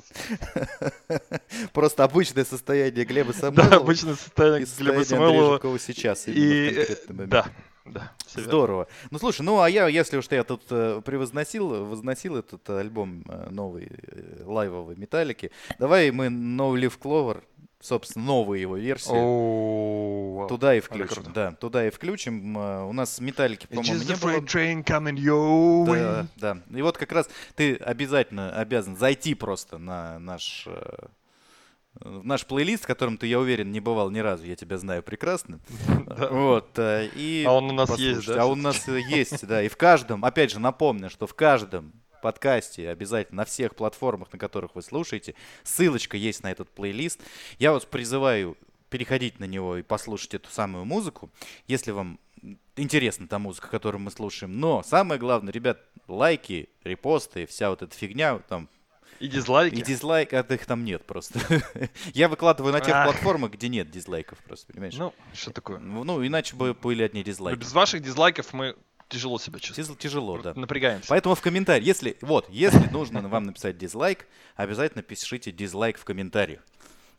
Просто обычное состояние Глеба Самойлова. Да, обычное состояние Глеба Самойлова. сейчас. И, да, да. Здорово. Ну слушай, ну а я, если уж я тут э, превозносил, возносил этот альбом э, новый, э, лайвовый Металлики, давай мы No Leaf Clover, собственно, новую его версию. Oh, туда и включим. Да, туда и включим. У нас металлики, по-моему, не было. Train coming your way. Да, да. И вот как раз ты обязательно обязан зайти просто на наш э, в наш плейлист, в котором ты, я уверен, не бывал ни разу, я тебя знаю прекрасно. Вот, э, и а он у нас есть, да? А он у нас есть, да. И в каждом, опять же, напомню, что в каждом подкасте обязательно на всех платформах, на которых вы слушаете, ссылочка есть на этот плейлист. Я вас призываю переходить на него и послушать эту самую музыку, если вам интересна та музыка, которую мы слушаем. Но самое главное, ребят, лайки, репосты, вся вот эта фигня, там, и дизлайки? И дизлайк, а их там нет просто. Я выкладываю на тех платформах, где нет дизлайков просто, понимаешь? Ну, что такое? Ну, иначе бы были одни дизлайки. Без ваших дизлайков мы тяжело себя чувствуем. Тяжело, да. Напрягаемся. Поэтому в комментарии, если, вот, если нужно вам написать дизлайк, обязательно пишите дизлайк в комментариях.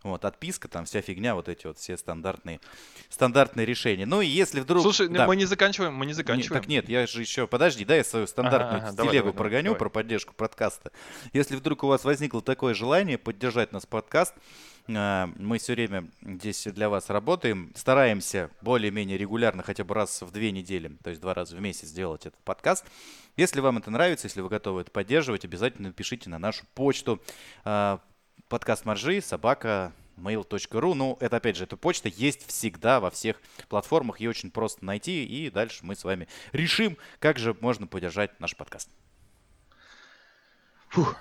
Вот, отписка, там вся фигня, вот эти вот все стандартные, стандартные решения. Ну и если вдруг... Слушай, да. мы не заканчиваем, мы не заканчиваем. Не, так нет, я же еще... Подожди, да, я свою стандартную ага, телегу давай, прогоню давай. про поддержку подкаста. Если вдруг у вас возникло такое желание поддержать нас подкаст, а, мы все время здесь для вас работаем, стараемся более-менее регулярно, хотя бы раз в две недели, то есть два раза в месяц сделать этот подкаст. Если вам это нравится, если вы готовы это поддерживать, обязательно напишите на нашу почту а, подкаст Маржи, собака, mail.ru. Ну, это, опять же, эта почта есть всегда во всех платформах. Ее очень просто найти. И дальше мы с вами решим, как же можно поддержать наш подкаст. Фух.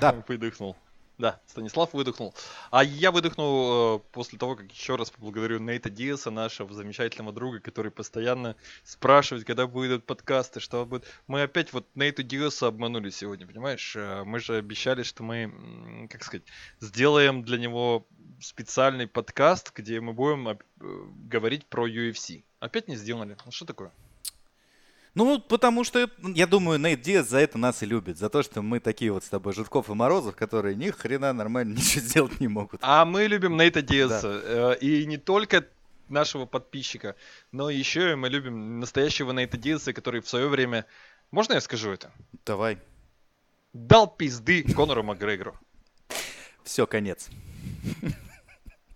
Да. Выдохнул. Да, Станислав выдохнул. А я выдохнул э, после того, как еще раз поблагодарю Нейта Диаса, нашего замечательного друга, который постоянно спрашивает, когда выйдут подкасты, что будет. Мы опять вот Нейту Диаса обманули сегодня, понимаешь? Э, мы же обещали, что мы, как сказать, сделаем для него специальный подкаст, где мы будем э, говорить про UFC. Опять не сделали. Ну что такое? Ну, потому что, я думаю, Нейт Диас за это нас и любит. За то, что мы такие вот с тобой Житков и Морозов, которые ни хрена нормально ничего сделать не могут. А мы любим Нейта Диаса. Да. Э, и не только нашего подписчика, но еще и мы любим настоящего Нейта Диаса, который в свое время... Можно я скажу это? Давай. Дал пизды Конору Макгрегору. Все, конец.